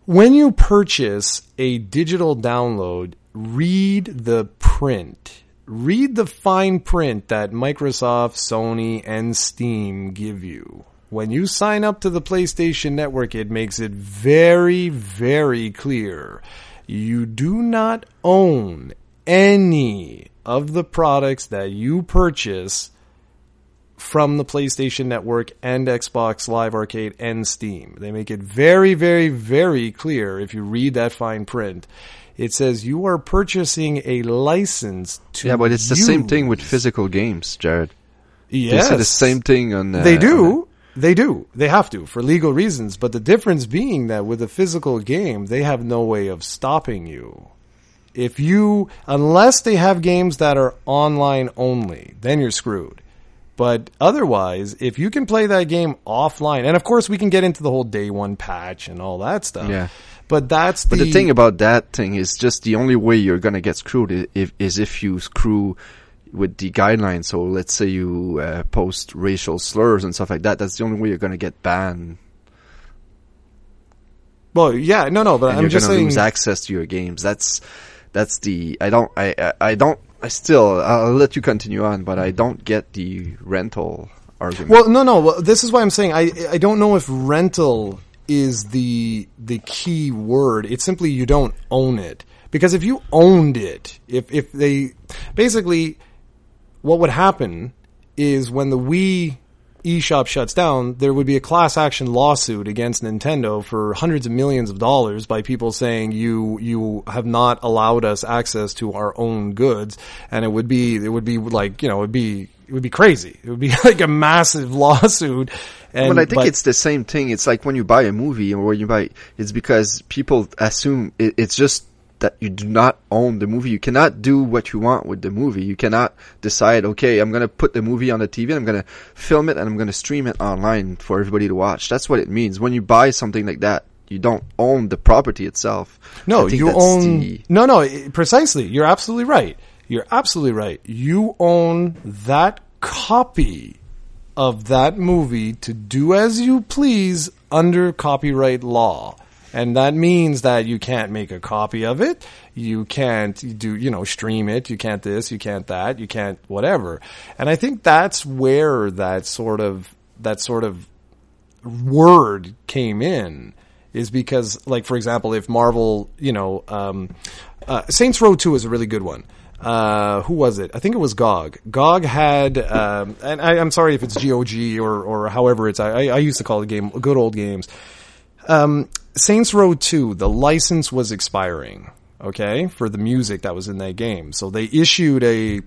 When you purchase a digital download, read the print. Read the fine print that Microsoft, Sony, and Steam give you when you sign up to the PlayStation Network, it makes it very, very clear you do not own any of the products that you purchase from the PlayStation Network and Xbox Live Arcade and Steam. They make it very, very, very clear if you read that fine print. It says you are purchasing a license to. Yeah, but it's the same thing with physical games, Jared. Yes. They say the same thing on. Uh, they do. They do. They have to for legal reasons. But the difference being that with a physical game, they have no way of stopping you. If you, unless they have games that are online only, then you're screwed. But otherwise, if you can play that game offline, and of course we can get into the whole day one patch and all that stuff. Yeah. But that's the, But the thing about that thing is just the only way you're gonna get screwed if, is if you screw with the guidelines. So let's say you uh, post racial slurs and stuff like that. That's the only way you're going to get banned. Well, yeah, no, no, but and I'm you're just gonna saying lose access to your games. That's that's the I don't I I don't I still I'll let you continue on, but I don't get the rental argument. Well, no, no. Well, this is why I'm saying I I don't know if rental is the the key word. It's simply you don't own it because if you owned it, if if they basically what would happen is when the Wii eShop shuts down, there would be a class action lawsuit against Nintendo for hundreds of millions of dollars by people saying you you have not allowed us access to our own goods, and it would be it would be like you know it would be it would be crazy. It would be [laughs] like a massive [laughs] lawsuit. And, but I think it's the same thing. It's like when you buy a movie or when you buy, it's because people assume it, it's just that you do not own the movie. You cannot do what you want with the movie. You cannot decide, okay, I'm going to put the movie on the TV, and I'm going to film it, and I'm going to stream it online for everybody to watch. That's what it means. When you buy something like that, you don't own the property itself. No, you own. The... No, no, precisely. You're absolutely right. You're absolutely right. You own that copy of that movie to do as you please under copyright law. And that means that you can't make a copy of it. You can't do, you know, stream it. You can't this, you can't that, you can't whatever. And I think that's where that sort of, that sort of word came in is because, like, for example, if Marvel, you know, um, uh, Saints Row 2 is a really good one uh, who was it? I think it was GOG. GOG had, um, and I, am sorry if it's GOG or, or however it's, I, I used to call it game, good old games. Um, Saints Row 2, the license was expiring, okay, for the music that was in that game. So they issued a,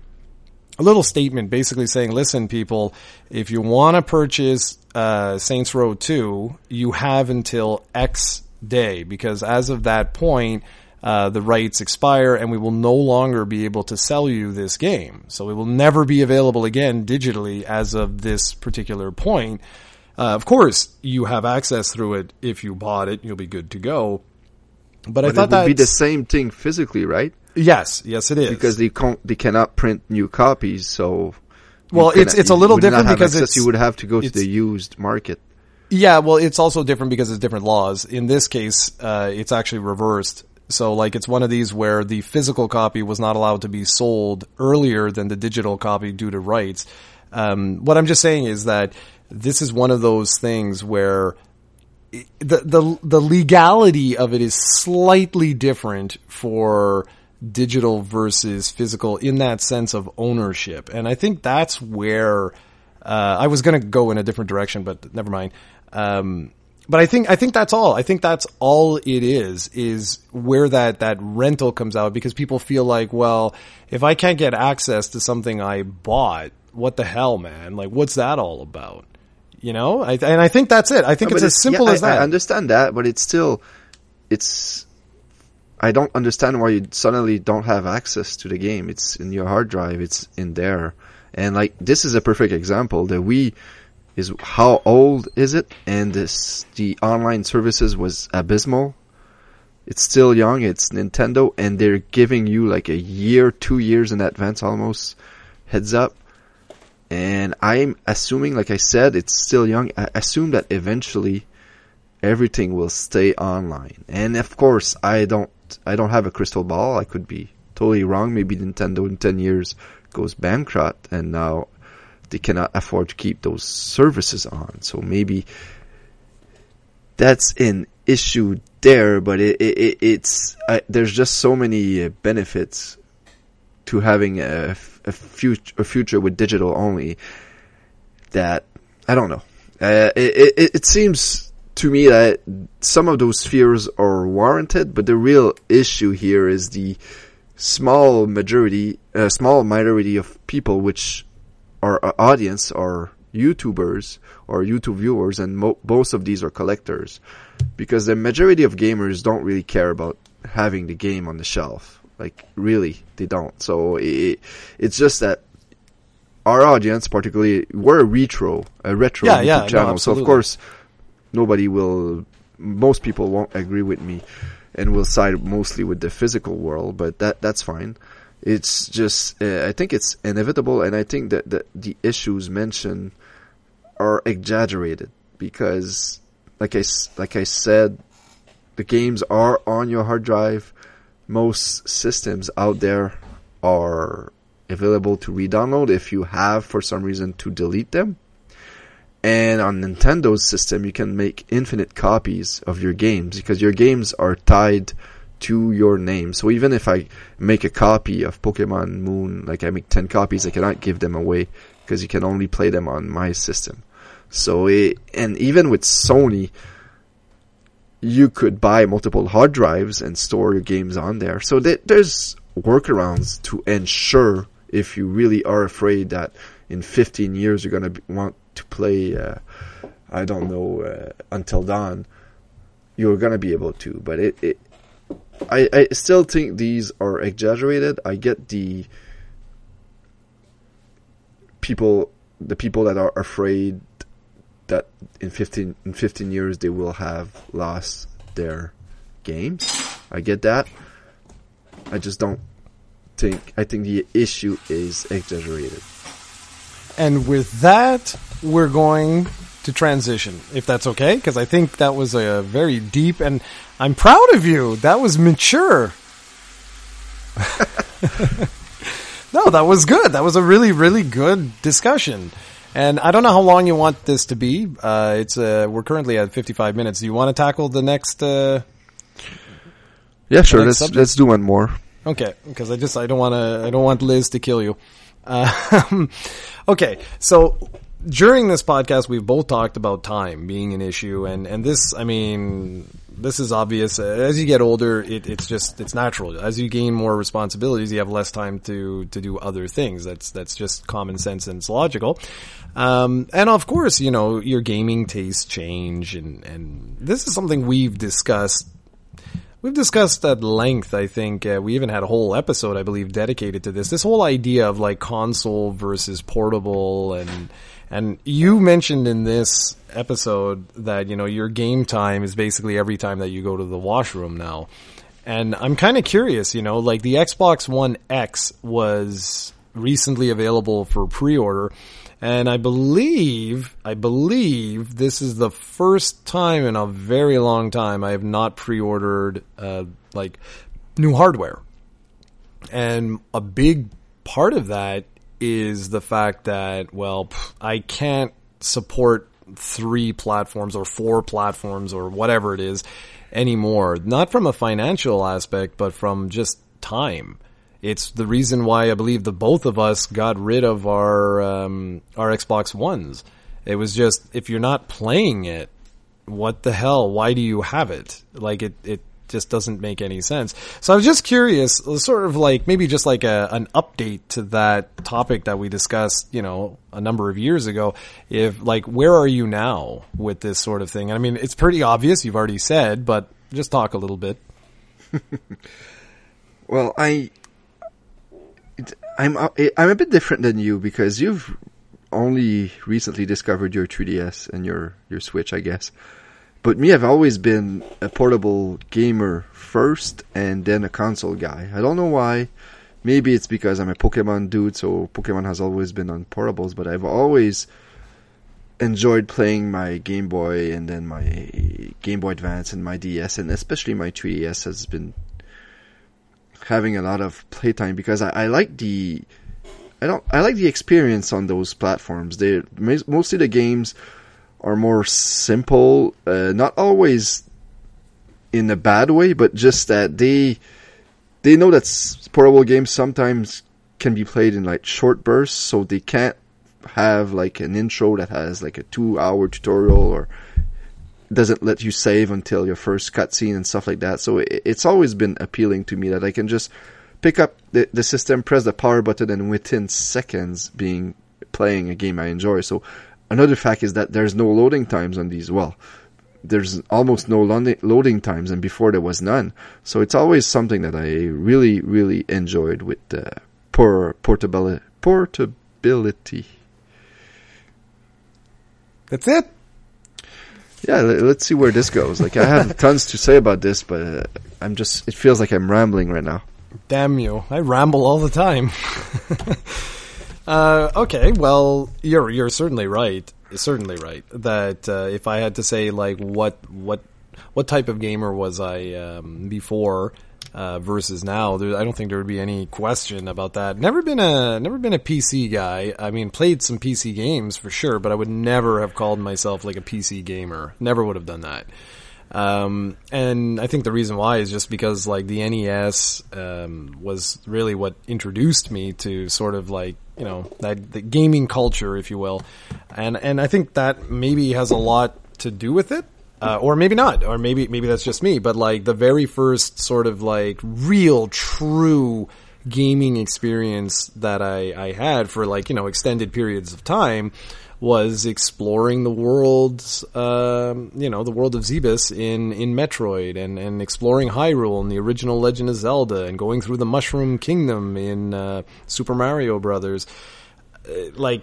a little statement basically saying, listen, people, if you want to purchase, uh, Saints Row 2, you have until X day, because as of that point, uh, the rights expire and we will no longer be able to sell you this game. So it will never be available again digitally as of this particular point. Uh, of course, you have access through it if you bought it. You'll be good to go. But, but I thought that would be the same thing physically, right? Yes, yes, it is because they can't, they cannot print new copies. So, well, it's it's a little different because access, you would have to go to the used market. Yeah, well, it's also different because it's different laws. In this case, uh, it's actually reversed. So like it's one of these where the physical copy was not allowed to be sold earlier than the digital copy due to rights. Um, what I'm just saying is that this is one of those things where the the the legality of it is slightly different for digital versus physical in that sense of ownership, and I think that's where uh, I was going to go in a different direction, but never mind. Um, but I think I think that's all. I think that's all it is is where that that rental comes out because people feel like, well, if I can't get access to something I bought, what the hell, man? Like, what's that all about? You know, I, and I think that's it. I think no, it's as simple yeah, as that. I understand that, but it's still, it's. I don't understand why you suddenly don't have access to the game. It's in your hard drive. It's in there, and like this is a perfect example that we is how old is it? And this, the online services was abysmal. It's still young. It's Nintendo, and they're giving you like a year, two years in advance, almost heads up. And I'm assuming, like I said, it's still young. I assume that eventually everything will stay online. And of course, I don't, I don't have a crystal ball. I could be totally wrong. Maybe Nintendo in 10 years goes bankrupt and now they cannot afford to keep those services on. So maybe that's an issue there, but it, it, it's uh, there's just so many uh, benefits to having a, a, future, a future with digital only that I don't know. Uh, it, it, it seems to me that some of those fears are warranted, but the real issue here is the small majority, uh, small minority of people which our uh, audience are YouTubers or YouTube viewers, and mo- most of these are collectors, because the majority of gamers don't really care about having the game on the shelf. Like really, they don't. So it, it's just that our audience, particularly, we're a retro, a retro yeah, YouTube yeah, channel. No, so of course, nobody will. Most people won't agree with me, and will side mostly with the physical world. But that that's fine it's just uh, I think it's inevitable, and I think that the, the issues mentioned are exaggerated because, like I like I said, the games are on your hard drive. Most systems out there are available to re-download if you have for some reason to delete them. And on Nintendo's system, you can make infinite copies of your games because your games are tied to your name. So even if I make a copy of Pokemon Moon, like I make 10 copies, I cannot give them away because you can only play them on my system. So it, and even with Sony, you could buy multiple hard drives and store your games on there. So th- there's workarounds to ensure if you really are afraid that in 15 years you're going to want to play, uh, I don't know, uh, Until Dawn, you're going to be able to. But it, it I, I still think these are exaggerated. I get the people, the people that are afraid that in 15 in 15 years they will have lost their games. I get that. I just don't think I think the issue is exaggerated. And with that, we're going to transition, if that's okay, because I think that was a very deep and I'm proud of you. That was mature. [laughs] no, that was good. That was a really, really good discussion. And I don't know how long you want this to be. Uh, it's uh, we're currently at 55 minutes. Do you want to tackle the next? Uh, yeah, sure. Let's subject? let's do one more. Okay, because I just I don't want to I don't want Liz to kill you. Uh, [laughs] okay, so during this podcast, we've both talked about time being an issue, and and this, I mean, this is obvious. As you get older, it, it's just it's natural. As you gain more responsibilities, you have less time to to do other things. That's that's just common sense and it's logical. Um, and of course, you know your gaming tastes change, and and this is something we've discussed. We've discussed at length. I think uh, we even had a whole episode, I believe, dedicated to this. This whole idea of like console versus portable and and you mentioned in this episode that, you know, your game time is basically every time that you go to the washroom now. And I'm kind of curious, you know, like the Xbox One X was recently available for pre-order. And I believe, I believe this is the first time in a very long time I have not pre-ordered, uh, like new hardware. And a big part of that is the fact that, well, I can't support three platforms or four platforms or whatever it is anymore. Not from a financial aspect, but from just time. It's the reason why I believe the both of us got rid of our um, our Xbox Ones. It was just if you're not playing it, what the hell? Why do you have it? Like it, it just doesn't make any sense. So I was just curious, sort of like maybe just like a, an update to that topic that we discussed, you know, a number of years ago. If like, where are you now with this sort of thing? I mean, it's pretty obvious. You've already said, but just talk a little bit. [laughs] well, I, I'm I'm a bit different than you because you've only recently discovered your 3DS and your your Switch, I guess. But me, I've always been a portable gamer first and then a console guy. I don't know why. Maybe it's because I'm a Pokemon dude, so Pokemon has always been on portables, but I've always enjoyed playing my Game Boy and then my Game Boy Advance and my DS and especially my 3DS has been having a lot of playtime because I, I like the I don't I like the experience on those platforms. They mostly the games are more simple, uh, not always in a bad way, but just that they they know that portable games sometimes can be played in like short bursts, so they can't have like an intro that has like a two hour tutorial or doesn't let you save until your first cutscene and stuff like that. So it, it's always been appealing to me that I can just pick up the, the system, press the power button, and within seconds being playing a game I enjoy. So Another fact is that there's no loading times on these. Well, there's almost no loading times, and before there was none. So it's always something that I really, really enjoyed with uh, por- portability. Portability. That's it. Yeah, let's see where this goes. Like I have [laughs] tons to say about this, but uh, I'm just. It feels like I'm rambling right now. Damn you! I ramble all the time. [laughs] Uh, okay, well, you're you're certainly right. Certainly right that uh, if I had to say like what what what type of gamer was I um, before uh, versus now, there, I don't think there would be any question about that. Never been a never been a PC guy. I mean, played some PC games for sure, but I would never have called myself like a PC gamer. Never would have done that. Um, and I think the reason why is just because like the NES um, was really what introduced me to sort of like you know that the gaming culture, if you will, and and I think that maybe has a lot to do with it. Uh, or maybe not, or maybe maybe that's just me. But like the very first sort of like real, true gaming experience that I, I had for like you know extended periods of time was exploring the world's, um, you know, the world of Zebes in, in Metroid and, and exploring Hyrule in the original Legend of Zelda and going through the Mushroom Kingdom in uh, Super Mario Brothers. Uh, like,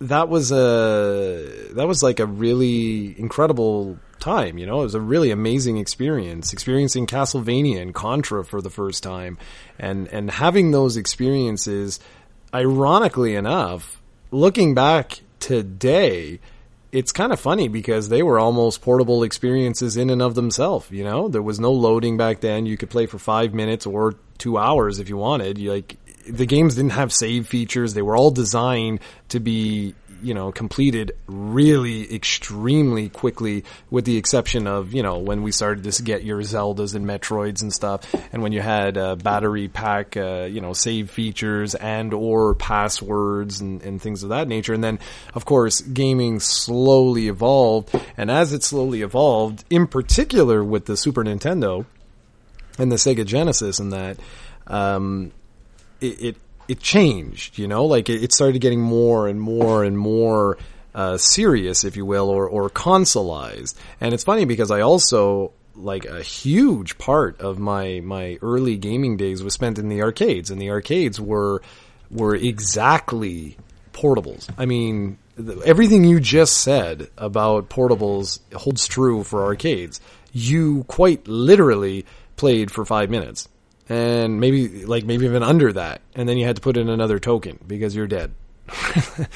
that was a that was like a really incredible time. You know, it was a really amazing experience. Experiencing Castlevania and Contra for the first time, and and having those experiences. Ironically enough, looking back today, it's kind of funny because they were almost portable experiences in and of themselves. You know, there was no loading back then. You could play for five minutes or two hours if you wanted. You, like the games didn't have save features. They were all designed to be you know, completed really extremely quickly with the exception of, you know, when we started to get your Zeldas and Metroids and stuff and when you had uh, battery pack, uh, you know, save features and or passwords and, and things of that nature. And then, of course, gaming slowly evolved and as it slowly evolved, in particular with the Super Nintendo and the Sega Genesis and that, um, it, it it changed, you know, like it, it started getting more and more and more uh, serious, if you will, or or consoleized. And it's funny because I also like a huge part of my my early gaming days was spent in the arcades, and the arcades were were exactly portables. I mean, everything you just said about portables holds true for arcades. You quite literally played for five minutes and maybe like maybe even under that. And then you had to put in another token because you're dead. [laughs]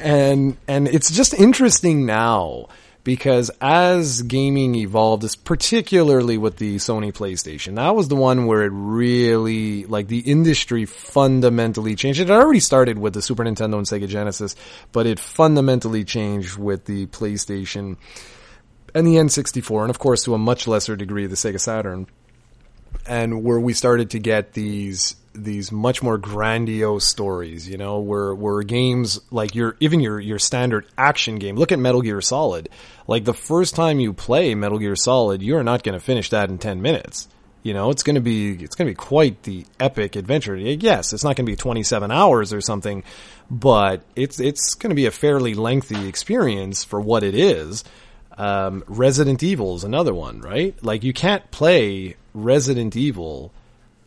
And and it's just interesting now because as gaming evolved particularly with the Sony PlayStation that was the one where it really like the industry fundamentally changed. It already started with the Super Nintendo and Sega Genesis but it fundamentally changed with the PlayStation and the N64 and of course to a much lesser degree the Sega Saturn and where we started to get these these much more grandiose stories, you know, where where games like your even your your standard action game. Look at Metal Gear Solid. Like the first time you play Metal Gear Solid, you're not going to finish that in 10 minutes. You know, it's going to be it's going to be quite the epic adventure. Yes, it's not going to be 27 hours or something, but it's it's going to be a fairly lengthy experience for what it is. Um, Resident Evil is another one, right? Like you can't play Resident Evil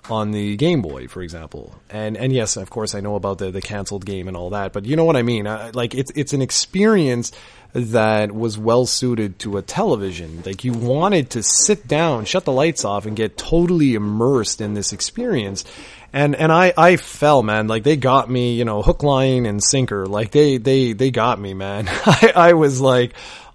on the Game Boy, for example. And and yes, of course, I know about the the canceled game and all that, but you know what I mean. Uh, like it's it's an experience that was well suited to a television. Like you wanted to sit down, shut the lights off, and get totally immersed in this experience. And and I I fell, man. Like they got me, you know, hook, line, and sinker. Like they they they got me, man. [laughs] I I was like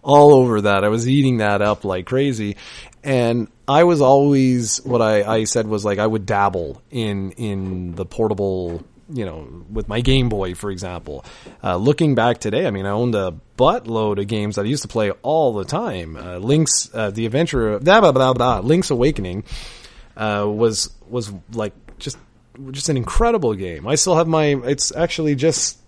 all over that. I was eating that up like crazy. And I was always what I, I said was like I would dabble in in the portable you know, with my Game Boy, for example. Uh, looking back today, I mean, I owned a buttload of games that I used to play all the time. Uh, Link's, uh, the adventure, blah, blah, blah, blah, Link's Awakening, uh, was, was like just, just an incredible game. I still have my, it's actually just,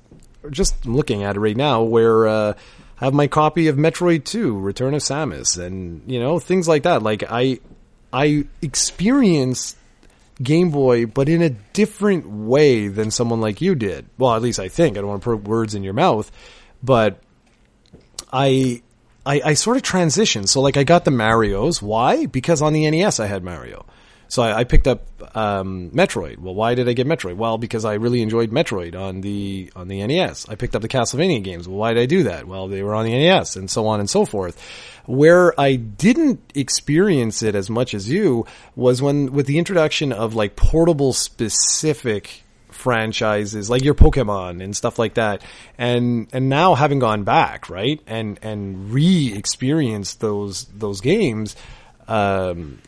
just looking at it right now where, uh, have my copy of Metroid 2, Return of Samus, and you know things like that. Like I, I experienced Game Boy, but in a different way than someone like you did. Well, at least I think. I don't want to put words in your mouth, but I, I, I sort of transitioned. So like I got the Mario's. Why? Because on the NES I had Mario. So I, I picked up um, Metroid. Well, why did I get Metroid? Well, because I really enjoyed Metroid on the on the NES. I picked up the Castlevania games. Well, why did I do that? Well, they were on the NES, and so on and so forth. Where I didn't experience it as much as you was when with the introduction of like portable specific franchises like your Pokemon and stuff like that. And and now having gone back, right? And and re-experienced those those games um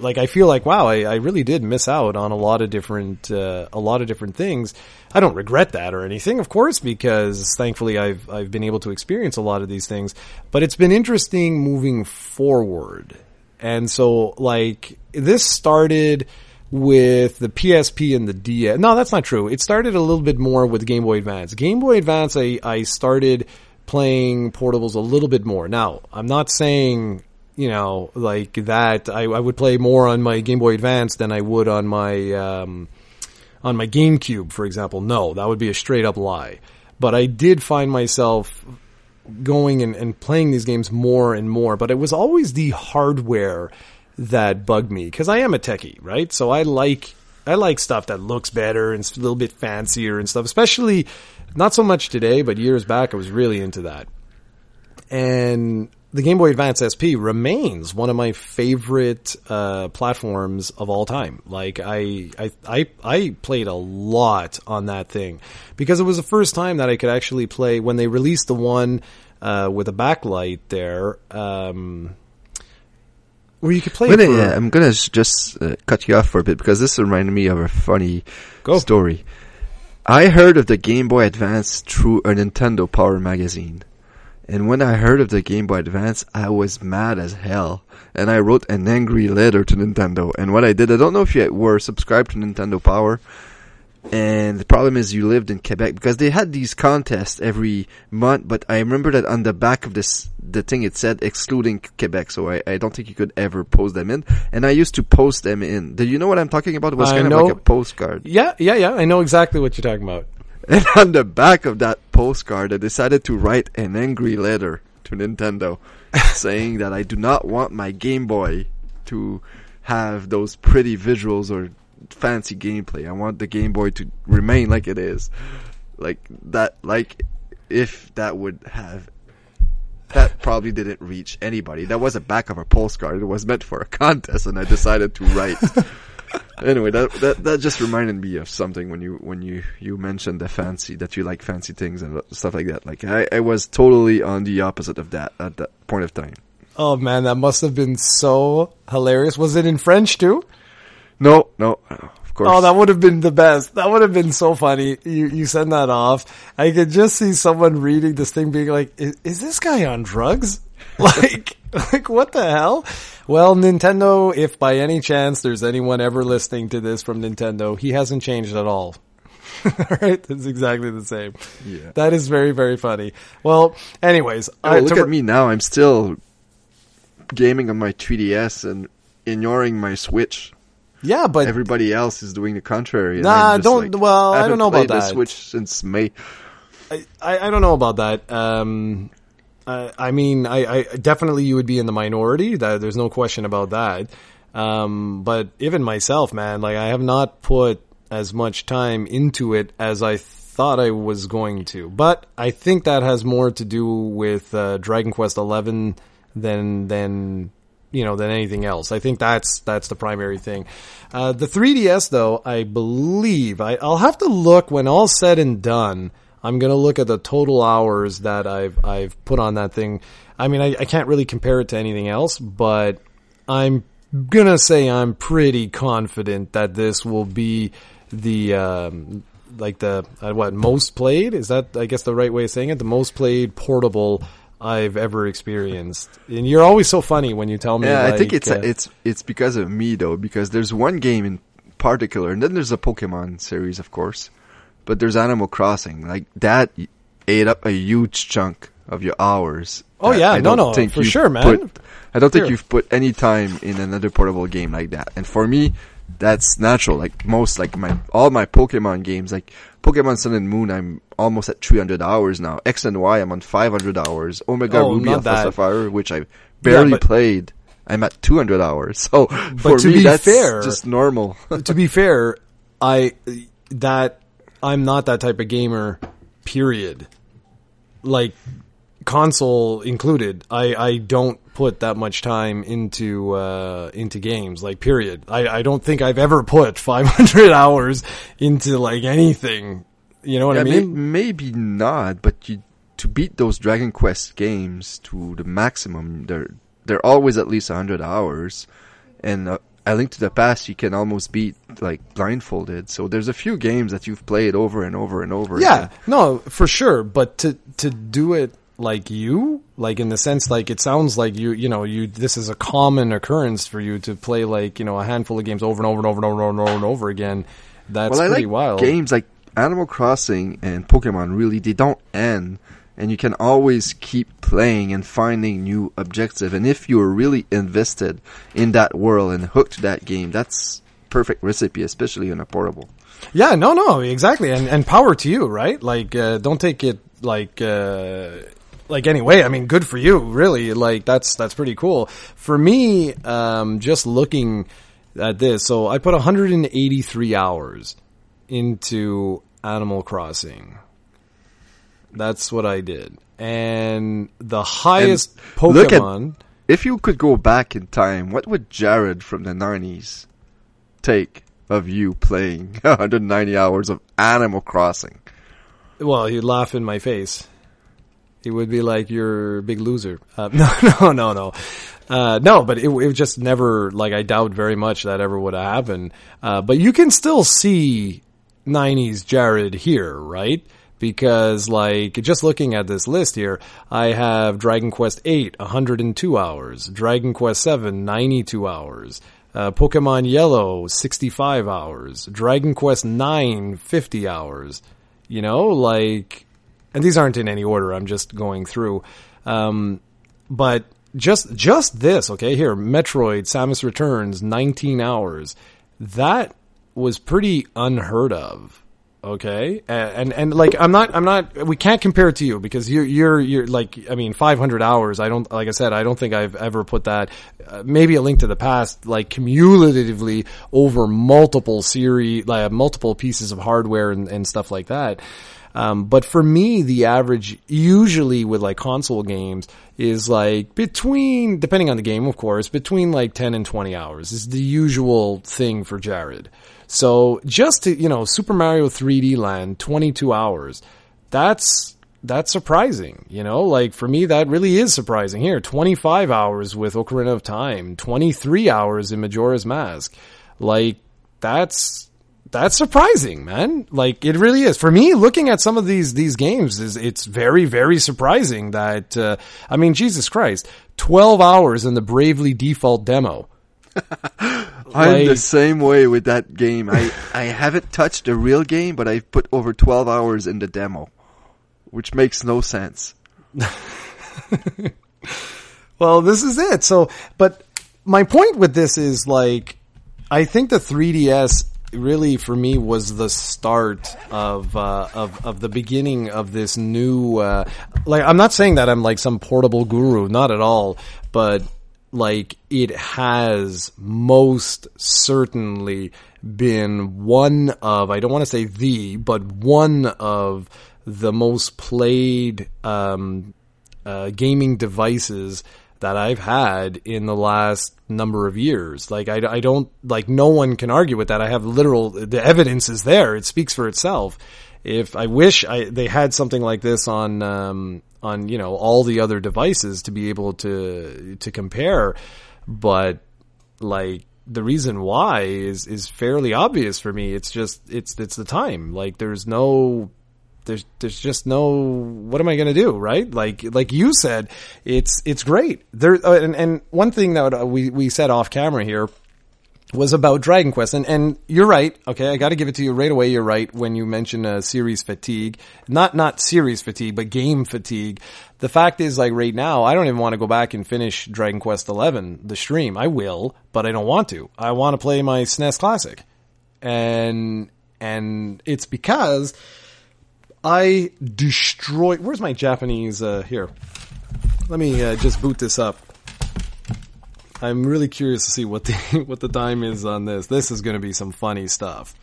like I feel like wow, I, I really did miss out on a lot of different uh, a lot of different things. I don't regret that or anything, of course, because thankfully I've I've been able to experience a lot of these things. But it's been interesting moving forward, and so like this started with the PSP and the DS. No, that's not true. It started a little bit more with Game Boy Advance. Game Boy Advance, I I started playing portables a little bit more. Now, I'm not saying you know, like that. I, I would play more on my Game Boy Advance than I would on my um, on my GameCube, for example. No, that would be a straight up lie. But I did find myself going and, and playing these games more and more. But it was always the hardware that bugged me because I am a techie, right? So I like I like stuff that looks better and a little bit fancier and stuff. Especially not so much today, but years back I was really into that. And the Game Boy Advance SP remains one of my favorite uh, platforms of all time. Like I, I, I, I played a lot on that thing because it was the first time that I could actually play when they released the one uh, with a backlight there. Um, where you could play. Gonna, for, I'm gonna just uh, cut you off for a bit because this reminded me of a funny Go. story. I heard of the Game Boy Advance through a Nintendo Power magazine. And when I heard of the Game Boy Advance, I was mad as hell. And I wrote an angry letter to Nintendo. And what I did, I don't know if you were subscribed to Nintendo Power. And the problem is you lived in Quebec because they had these contests every month, but I remember that on the back of this, the thing it said excluding Quebec, so I, I don't think you could ever post them in. And I used to post them in. Do you know what I'm talking about? It was I kind know. of like a postcard. Yeah, yeah, yeah. I know exactly what you're talking about. [laughs] And on the back of that postcard, I decided to write an angry letter to Nintendo [laughs] saying that I do not want my Game Boy to have those pretty visuals or fancy gameplay. I want the Game Boy to remain like it is. Like that, like if that would have that probably didn't reach anybody. That was a back of a postcard. It was meant for a contest, and I decided to write. [laughs] anyway, that, that that just reminded me of something when you when you you mentioned the fancy that you like fancy things and stuff like that. Like I, I was totally on the opposite of that at that point of time. Oh man, that must have been so hilarious. Was it in French too? No, no, of course. Oh, that would have been the best. That would have been so funny. You you send that off. I could just see someone reading this thing being like, "Is, is this guy on drugs? [laughs] like, like what the hell?" Well, Nintendo, if by any chance there's anyone ever listening to this from Nintendo, he hasn't changed at all. [laughs] right? It's exactly the same. Yeah. That is very, very funny. Well, anyways. Oh, I- look at me now. I'm still gaming on my 3DS and ignoring my Switch. Yeah, but Everybody else is doing the contrary. Nah, don't- like, well, I haven't don't know about that. Switch since May. I, I I don't know about that. Um, I, I mean, I, I definitely you would be in the minority. That there's no question about that. Um, but even myself, man, like I have not put as much time into it as I thought I was going to. But I think that has more to do with uh, Dragon Quest Eleven than than you know than anything else. I think that's that's the primary thing. Uh, the 3DS though, I believe I, I'll have to look when all's said and done. I'm gonna look at the total hours that I've I've put on that thing. I mean, I, I can't really compare it to anything else, but I'm gonna say I'm pretty confident that this will be the um, like the uh, what most played. Is that I guess the right way of saying it? The most played portable I've ever experienced. And you're always so funny when you tell me. Yeah, I think it's uh, it's it's because of me though, because there's one game in particular, and then there's a Pokemon series, of course, but there's Animal Crossing. Like that ate up a huge chunk of your hours. Oh, yeah, I no, don't no, think for sure, man. put- I don't think Sure. you've put any time in another portable game like that. And for me, that's natural. Like most, like my all my Pokemon games, like Pokemon Sun and Moon, I'm almost at 300 hours now. X and Y, I'm on 500 hours. Omega Oh, Ruby Alpha that. Sapphire, which I barely but- played. I'm at 200 hours. [laughs] So for to me, be that's fair- just normal. to be fair, I that I'm not that type of gamer. Period. Like console included, I I don't put that much time into uh into games. Like period. I I don't think I've ever put [laughs] 500 hours into like anything. You know what Yeah, I may- mean? maybe not, but you to beat those Dragon Quest games to the maximum, they're they're always at least 100 hours. And uh, A Link to the Past, you can almost beat like blindfolded. So there's a few games that you've played over and over and over. Yeah, again. no, for sure. But to to do it like you, like in the sense, like it sounds like you, you know, you this is a common occurrence for you to play like you know a handful of games over and over and over and over and over and over again. That's well, pretty like wild. games like Animal Crossing and Pokemon. Really, they don't end, and you can always keep playing and finding new objective. And if you're really invested in that world and hooked to that game, that's perfect recipe, especially on a portable. Yeah, no, no, exactly, and and power to you, right? Like, uh, don't take it like. Uh, like anyway, I mean, good for you, really. Like that's that's pretty cool. For me, um, just looking at this, so I put 183 hours into Animal Crossing. That's what I did, and the highest look at- Pokemon. If you could go back in time, what would Jared from the 90s take of you playing [laughs] 190 hours of Animal Crossing? Well, he'd laugh in my face. He would be like, "You're a big loser." Uh, [laughs] no, no, no, no, uh, no. But it, it just never like I doubt very much that ever would have happened. Uh, but you can still see '90s Jared here, right? Because like just looking at this list here, I have Dragon Quest VIII, 102 hours, Dragon Quest VII, 92 hours. Uh, Pokemon Yellow, 65 hours. Dragon Quest 9, 50 hours. You know, like, and these aren't in any order. I'm just going through. Um, but just, just this, okay, here, Metroid Samus Returns, 19 hours. That was pretty unheard of. Okay. And, and, and like, I'm not, I'm not, we can't compare it to you because you're, you're, you're like, I mean, 500 hours. I don't, like I said, I don't think I've ever put that, uh, maybe a link to the past, like cumulatively over multiple series, like multiple pieces of hardware and, and stuff like that. Um, but for me, the average usually with like console games is like between, depending on the game, of course, between like 10 and 20 hours is the usual thing for Jared. So just to, you know, Super Mario 3D Land, 22 hours. That's, that's surprising, you know, like for me, that really is surprising here. 25 hours with Ocarina of Time, 23 hours in Majora's Mask. Like that's, that's surprising, man. Like it really is. For me, looking at some of these these games is it's very very surprising that uh, I mean Jesus Christ, 12 hours in the Bravely Default demo. [laughs] I'm the same way with that game. I, I haven't touched the real game, but I've put over 12 hours in the demo, which makes no sense. [laughs] Well, this is it. So, but my point with this is like, I think the 3DS really for me was the start of uh, of of the beginning of this new. Uh, like, I'm not saying that I'm like some portable guru, not at all, but like it has most certainly been one of I don't want to say the, but one of the most played um, uh, gaming devices that I've had in the last number of years. Like I, I don't like no one can argue with that. I have literal the evidence is there. It speaks for itself. If I wish I they had something like this on um, on you know all the other devices to be able to to compare, but like the reason why is is fairly obvious for me. It's just it's it's the time. Like there's no there's there's just no what am I going to do right like like you said it's it's great there uh, and, and one thing that we we said off camera here was about Dragon Quest. And and you're right. Okay I got to give it to you right away. You're right when you mention uh, series fatigue. Not not series fatigue but game fatigue. The fact is like right now I don't even want to go back and finish Dragon Quest 11 the stream. I will but I don't want to. I want to play my SNES classic. And and it's because I destroyed. Where's my Japanese? Uh, here, let me uh, just boot this up. I'm really curious to see what the [laughs] what the time is on this. This is going to be some funny stuff.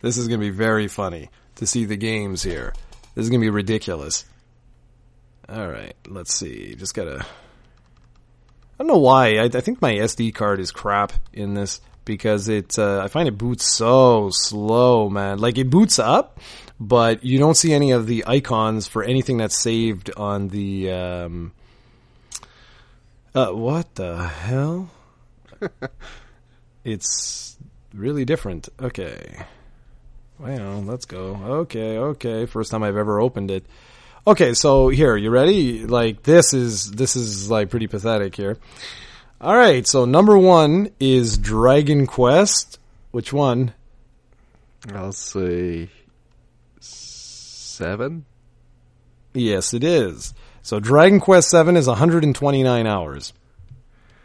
This is going to be very funny to see the games here. This is going to be ridiculous. All right, let's see. Just gotta. I don't know why. I, I think my SD card is crap in this because it. Uh, I find it boots so slow, man. Like it boots up, but you don't see any of the icons for anything that's saved on the. Um, uh, what the hell? [laughs] it's really different. Okay. Well, let's go. Okay, okay. First time I've ever opened it. Okay, so here, you ready? Like this is this is like pretty pathetic here. All right, so number 1 is Dragon Quest. Which one? I'll say seven. Yes, it is. So Dragon Quest 7 is 129 hours.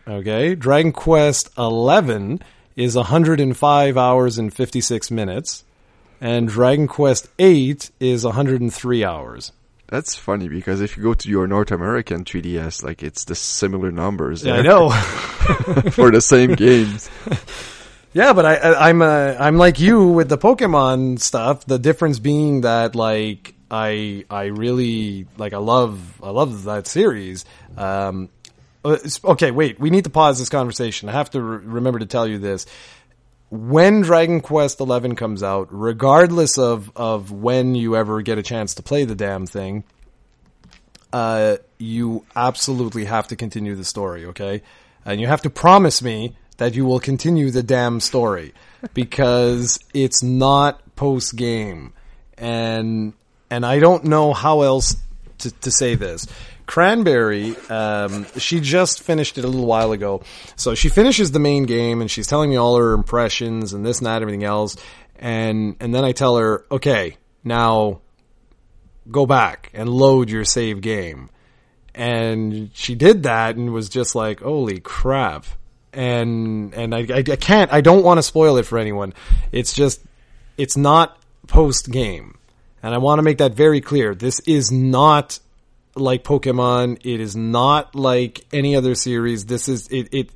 Okay, Dragon Quest 11 is 105 hours and 56 minutes, and Dragon Quest 8 is 103 hours. That's funny because if you go to your North American 3DS, like it's the similar numbers. Yeah, I know. [laughs] for the same games. yeah, but I, I'm uh, I'm like you with the Pokemon stuff. The difference being that like I I really like I love I love that series. Um, uh, okay, wait. We need to pause this conversation. I have to re- remember to tell you this. When Dragon Quest XI comes out, regardless of of when you ever get a chance to play the damn thing, uh, you absolutely have to continue the story, okay? And you have to promise me that you will continue the damn story because it's not post game. And, and I don't know how else to, to say this. Cranberry, um, she just finished it a little while ago. So she finishes the main game and she's telling me all her impressions and this and that, and everything else. And, and then I tell her, okay, now go back and load your save game. And she did that and was just like, holy crap. And, and I, I, I can't, I don't want to spoil it for anyone. It's just, it's not post game. And I want to make that very clear. This is not like Pokemon. It is not like any other series. This is, it, it,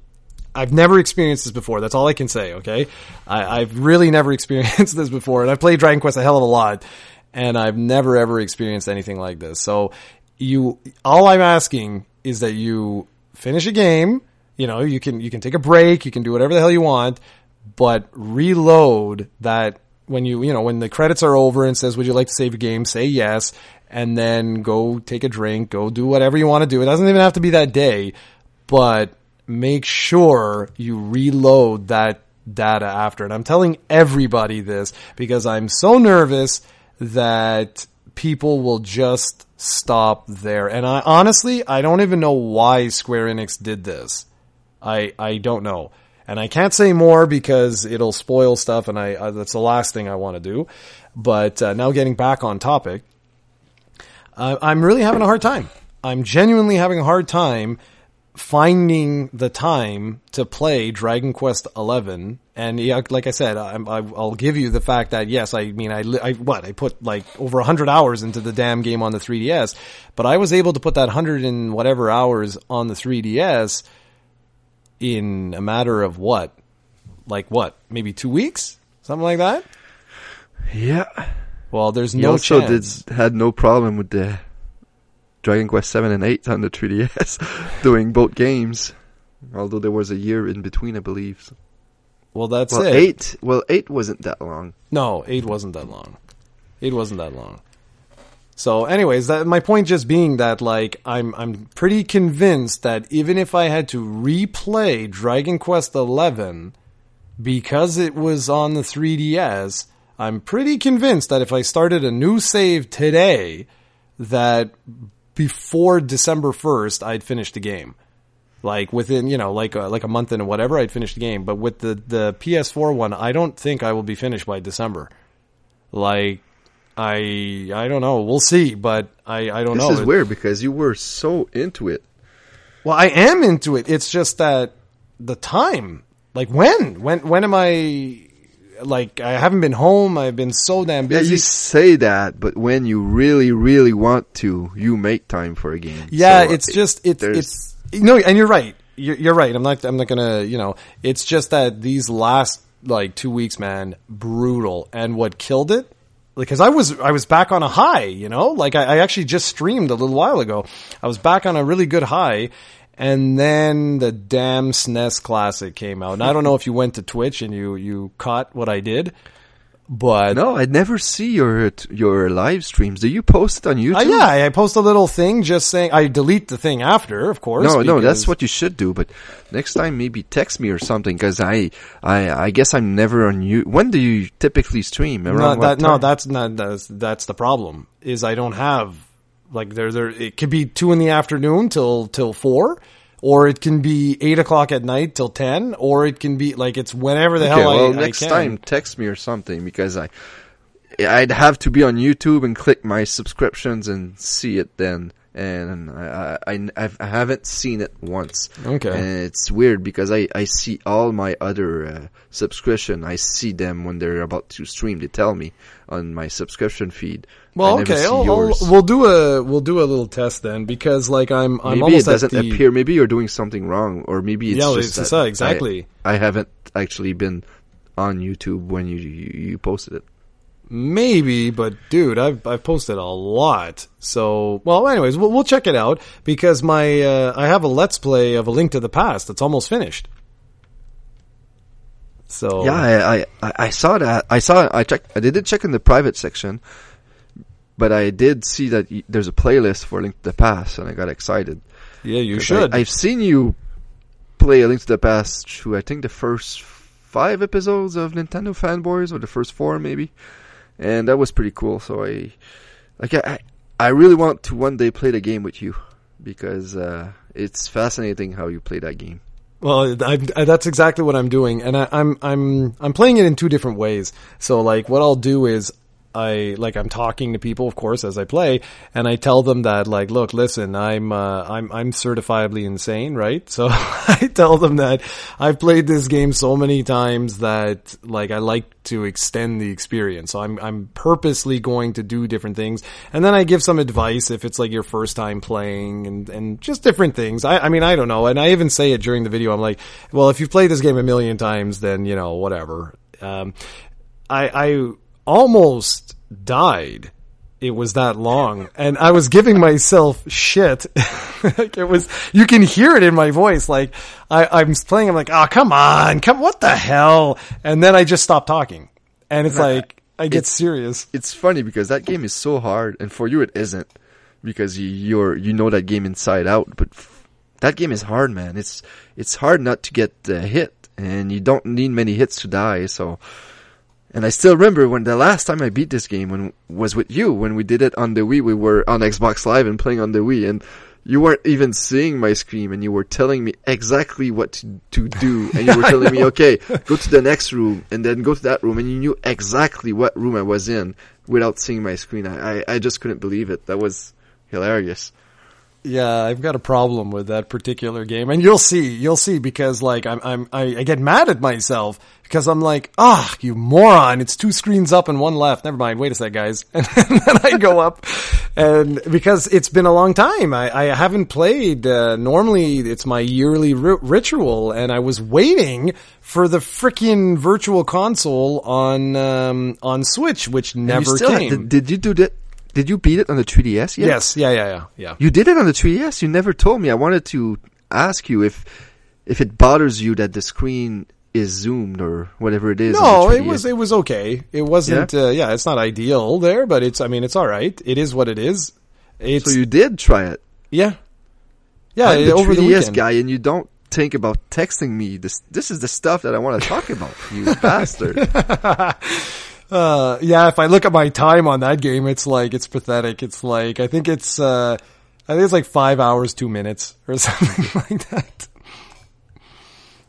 I've never experienced this before. That's all I can say. Okay, I, I've really never [laughs] experienced this before, and I've played Dragon Quest a hell of a lot, and I've never ever experienced anything like this. So you, all I'm asking is that you finish a game. You know, you can you can take a break, you can do whatever the hell you want, but reload that when you you know when the credits are over and says would you like to save a game, say yes, and then go take a drink, go do whatever you want to do. It doesn't even have to be that day, but make sure you reload that data after. And I'm telling everybody this because I'm so nervous that people will just stop there. And I honestly, I don't even know why Square Enix did this. I I don't know. And I can't say more because it'll spoil stuff and I, I that's the last thing I want to do. But uh, now getting back on topic, uh, I'm really having a hard time. I'm genuinely having a hard time finding the time to play Dragon Quest Eleven. And yeah, like I said, I, I'll give you the fact that yes, I mean, I, I what I put like over hundred hours into the damn game on the 3DS, but I was able to put that hundred and whatever hours on the 3DS in a matter of what, like what, maybe two weeks, something like that. Yeah. Well, there's He no also chance. did had no problem with the Dragon Quest seven and eight on the [laughs] 3DS, doing both games. Although there was a year in between, I believe. well, that's Well, it. eight. Well, eight wasn't that long. No, eight wasn't that long. Eight wasn't that long. So, anyways, that my point just being that like I'm I'm pretty convinced that even if I had to replay Dragon Quest XI because it was on the 3DS, I'm pretty convinced that if I started a new save today, that before December 1st, I'd finish the game. Like within, you know, like a, like a month and whatever, I'd finish the game. But with the, the PS4 one, I don't think I will be finished by December. Like, I, I don't know. We'll see, but I, I don't This know. This is weird because you were so into it. Well, I am into it. It's just that the time, like when, when, when am I, like, I haven't been home. I've been so damn busy. Yeah, you say that, but when you really, really want to, you make time for a game. Yeah, So, it's uh, just it's it's no, and you're right. You're, you're right. I'm not. I'm not gonna. You know, it's just that these last like two weeks, man, brutal. And what killed it? Because I was I was back on a high. You know, like I, I actually just streamed a little while ago. I was back on a really good high. And then the damn SNES Classic came out. And I don't know if you went to Twitch and you, you caught what I did, But No, I never see your your live streams. Do you post it on YouTube? Uh, yeah, I post a little thing just saying I delete the thing after, of course. No, no, that's what you should do. But next time, maybe text me or something, because I, I, I guess I'm never on you. When do you typically stream? Around No, that, no, that's not that's that's the problem. Is I don't have like there there it could be two in the afternoon till till four, or it can be eight o'clock at night till ten, or it can be like it's whenever the Okay, hell well, I, next I time, text me or something because I, I'd have to be on YouTube and click my subscriptions and see it then. And I, I, I, I've- I haven't seen it once. Okay. And it's weird because I, I see all my other uh, subscription. I see them when they're about to stream. They tell me on my subscription feed. Well, okay, I'll, I'll, we'll do a we'll do a little test then because like I'm I'm maybe it doesn't the, appear. Maybe you're doing something wrong, or maybe it's Yeah, just it's- that exactly. I, I haven't actually been on YouTube when you you, you posted it. Maybe, but dude, I've I've posted a lot. So, well, anyways, we'll we'll check it out because my uh, I have a let's play of a Link to the Past that's almost finished. So Yeah, I, I I saw that. I saw. I checked. I did check in the private section, but I did see that y- there's a playlist for Link to the Past, and I got excited. yeah, you should. I, I've seen you play a Link to the Past through I think the first five episodes of Nintendo Fanboys, or the first four maybe, and that was pretty cool. So I, like, I, I really want to one day play the game with you because uh, it's fascinating how you play that game. Well, I, I, that's exactly what I'm doing, and I, I'm I'm I'm playing it in two different ways. So, like, what I'll do is I like I'm talking to people, of course, as I play, and I tell them that, like, look, listen, I'm uh, I'm I'm certifiably insane, right? So [laughs] I tell them that I've played this game so many times that, like, I like to extend the experience. So I'm I'm purposely going to do different things, and then I give some advice if it's like your first time playing, and and just different things. I I mean I don't know, and I even say it during the video. I'm like, well, if you've played this game a million times, then you know whatever. Um, I I almost died. It was that long, and I was giving myself shit. [laughs] like it was, you can hear it in my voice. Like I, I'm playing, I'm like, oh come on, come, what the hell? And then I just stop talking, and it's like I get it's- serious. it's funny because that game is so hard, and for you it isn't because you, you're you know that game inside out. But f- that game is hard, man. It's it's hard not to get uh, hit, and you don't need many hits to die. So, and I still remember when the last time I beat this game when was with you when we did it on the Wii. We were on Xbox Live and playing on the Wii, and you weren't even seeing my screen, and you were telling me exactly what to, to do, and you [laughs] were telling me, okay, go to the next room, and then go to that room, and you knew exactly what room I was in without seeing my screen. I, I, I just couldn't believe it. That was hilarious. Yeah, I've got a problem with that particular game, and you'll see, you'll see, because like I'm, I'm, I, I get mad at myself because I'm like, ah, you moron! It's two screens up and one left. Never mind. Wait a sec, guys, [laughs] and then I go up, and because it's been a long time, I, I haven't played. Uh, normally, it's my yearly ri- ritual, and I was waiting for the freaking virtual console on um, on Switch, which never you still had- came. did, did you do that? Did you beat it on the 3DS yet? yes, yeah, yeah, yeah, yeah. You did it on the 3DS. You never told me. I wanted to ask you if if it bothers you that the screen is zoomed or whatever it is. No, it was it was okay. It wasn't. Yeah? Uh, yeah, it's not ideal there, but it's. I mean, it's all right. It is what it is. It's So you did try it. yeah, yeah. I'm the over 3DS the weekend. guy, and you don't think about texting me. This this is the stuff that I want to talk about. You [laughs] bastard. [laughs] Uh, yeah. If I look at my time on that game, it's like it's pathetic. It's like I think it's. Uh, I think it's like five hours, two minutes, or [laughs] something like that.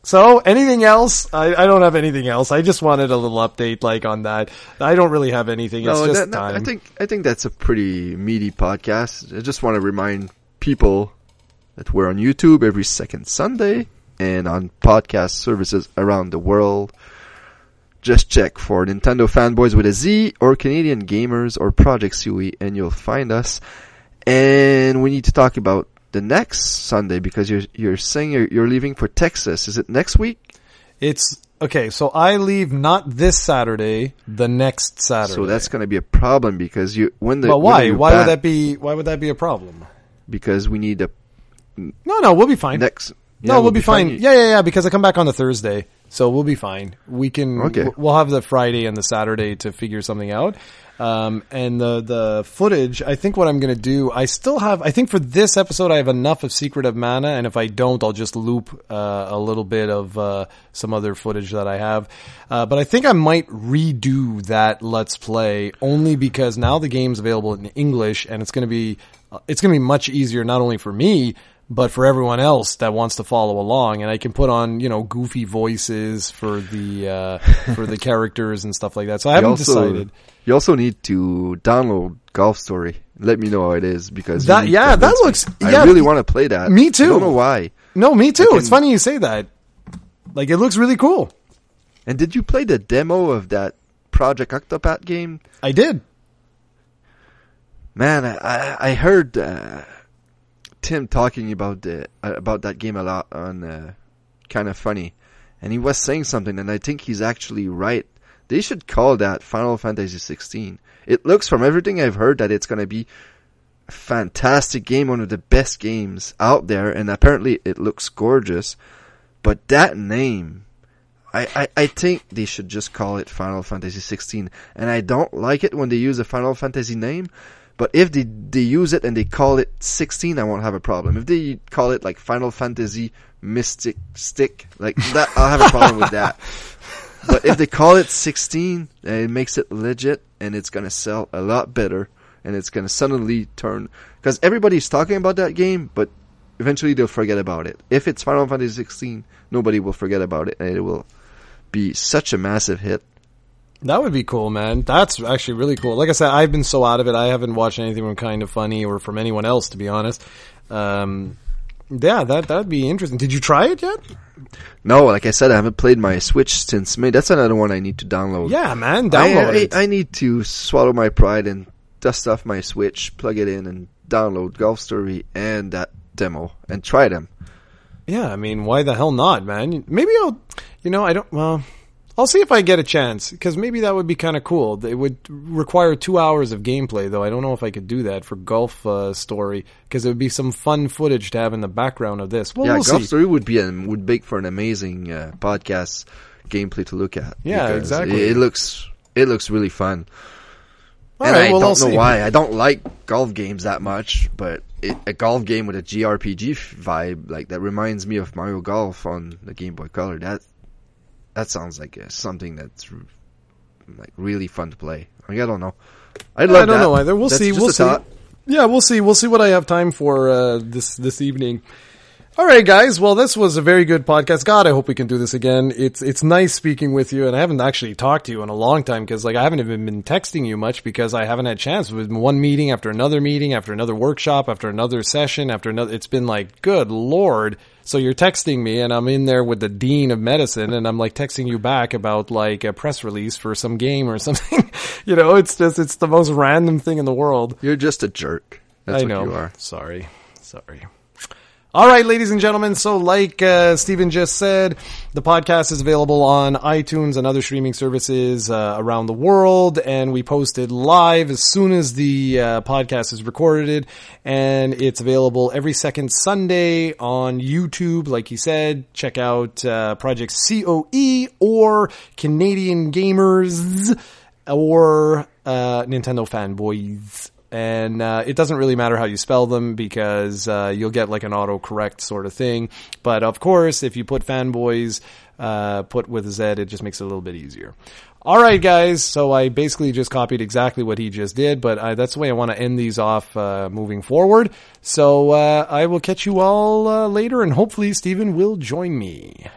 So, anything else? I, I don't have anything else. I just wanted a little update, like on that. I don't really have anything. It's No, just that- time. I think I think that's a pretty meaty podcast. I just want to remind people that we're on YouTube every second Sunday and on podcast services around the world. Just check for Nintendo fanboys with a Z or Canadian gamers or Project Sui and you'll find us. And we need to talk about the next Sunday because you're you're saying you're, you're leaving for Texas. Is it next week? It's okay. So I leave not this Saturday, the next Saturday. So that's going to be a problem because you when the But why? Why back? would that be? Why would that be a problem? Because we need a No, no, we'll be fine. next Yeah, no, we'll, we'll be, be fine. fine. Yeah, yeah, yeah. Because I come back on the Thursday, so we'll be fine. We can. Okay. We'll have the Friday and the Saturday to figure something out. Um, and the the footage. I think what I'm going to do. I still have. I think for this episode, I have enough of Secret of Mana, and if I don't, I'll just loop uh, a little bit of uh, some other footage that I have. Uh, but I think I might redo that Let's Play only because now the game's available in English, and it's going to be uh, it's going to be much easier not only for me but for everyone else that wants to follow along and I can put on, you know, goofy voices for the, uh, for the [laughs] characters and stuff like that. So I You haven't also, decided. You also need to download Golf Story. Let me know how it is because That- yeah, that me. looks- I really want to play that. me too. I don't know why. No, me too. I It's funny you say that. Like it looks really cool. And did you play the demo of that Project Octopath game? I did. Man, I I, I heard uh, Tim talking about the uh, about that game a lot on uh, kind of funny, and he was saying something, and I think he's actually right. They should call that Final Fantasy 16. It looks from everything I've heard that it's gonna be a fantastic game, one of the best games out there, and apparently it looks gorgeous. But that name, I, I, I think they should just call it Final Fantasy 16. And I don't like it when they use a Final Fantasy name. But if they they use it and they call it 16, I won't have a problem. If they call it like Final Fantasy Mystic Stick, like that, I'll have a problem with that. [laughs] But if they call it 16, uh, it makes it legit and it's gonna sell a lot better and it's gonna suddenly turn, cause everybody's talking about that game, but eventually they'll forget about it. If it's Final Fantasy 16, nobody will forget about it and it will be such a massive hit. That would be cool, man. That's actually really cool. Like I said, I've been so out of it. I haven't watched anything from Kind of Funny or from anyone else, to be honest. Um, yeah, that that'd be interesting. Did you try it yet? No, like I said, I haven't played my Switch since May. That's another one I need to download. Yeah, man. I, Download I, it. I need to swallow my pride and dust off my Switch, plug it in, and download Golf Story and that demo and try them. Yeah, I mean, why the hell not, man? Maybe I'll, you know, I don't, well, I'll see if I get a chance, because maybe that would be kind of cool. It would require two hours of gameplay, though. I don't know if I could do that for Golf uh, Story, because it would be some fun footage to have in the background of this. Well, yeah, we'll Golf see. Story would be an, would make for an amazing uh, podcast gameplay to look at. Yeah, exactly. It, it looks it looks really fun. All and right, I well, don't I'll know see. why. I don't like golf games that much, but it, a golf game with a GRPG vibe like that reminds me of Mario Golf on the Game Boy Color. That that sounds like uh, something that's like really fun to play. Like, I don't know. I'd love I don't that. know either. We'll That's see. We'll see. thought. Yeah, we'll see. We'll see what I have time for uh, this this evening. All right, guys. Well, this was a very good podcast. God, I hope we can do this again. It's it's nice speaking with you, and I haven't actually talked to you in a long time because like I haven't even been texting you much because I haven't had a chance. With one meeting after another meeting, after another workshop, after another session, after another. It's been like, good lord. So you're texting me, and I'm in there with the dean of medicine, and I'm like texting you back about like a press release for some game or [laughs] something. you know, it's just it's the most random thing in the world. You're just a jerk. That's I what know. you are. Sorry. Sorry. All right, ladies and gentlemen. So, like uh, Stephen just said, the podcast is available on iTunes and other streaming services uh, around the world, and we posted live as soon as the uh, podcast is recorded, and it's available every second Sunday on YouTube. Like he said, check out uh, Project COE or Canadian Gamers or uh, Nintendo fanboys and uh, it doesn't really matter how you spell them because uh, you'll get like an autocorrect sort of thing. But of course, if you put fanboys, uh, put with a Z, it just makes it a little bit easier. All right, guys. So I basically just copied exactly what he just did, but uh, that's the way I want to end these off uh, moving forward. So uh, I will catch you all uh, later, and hopefully Stephen will join me.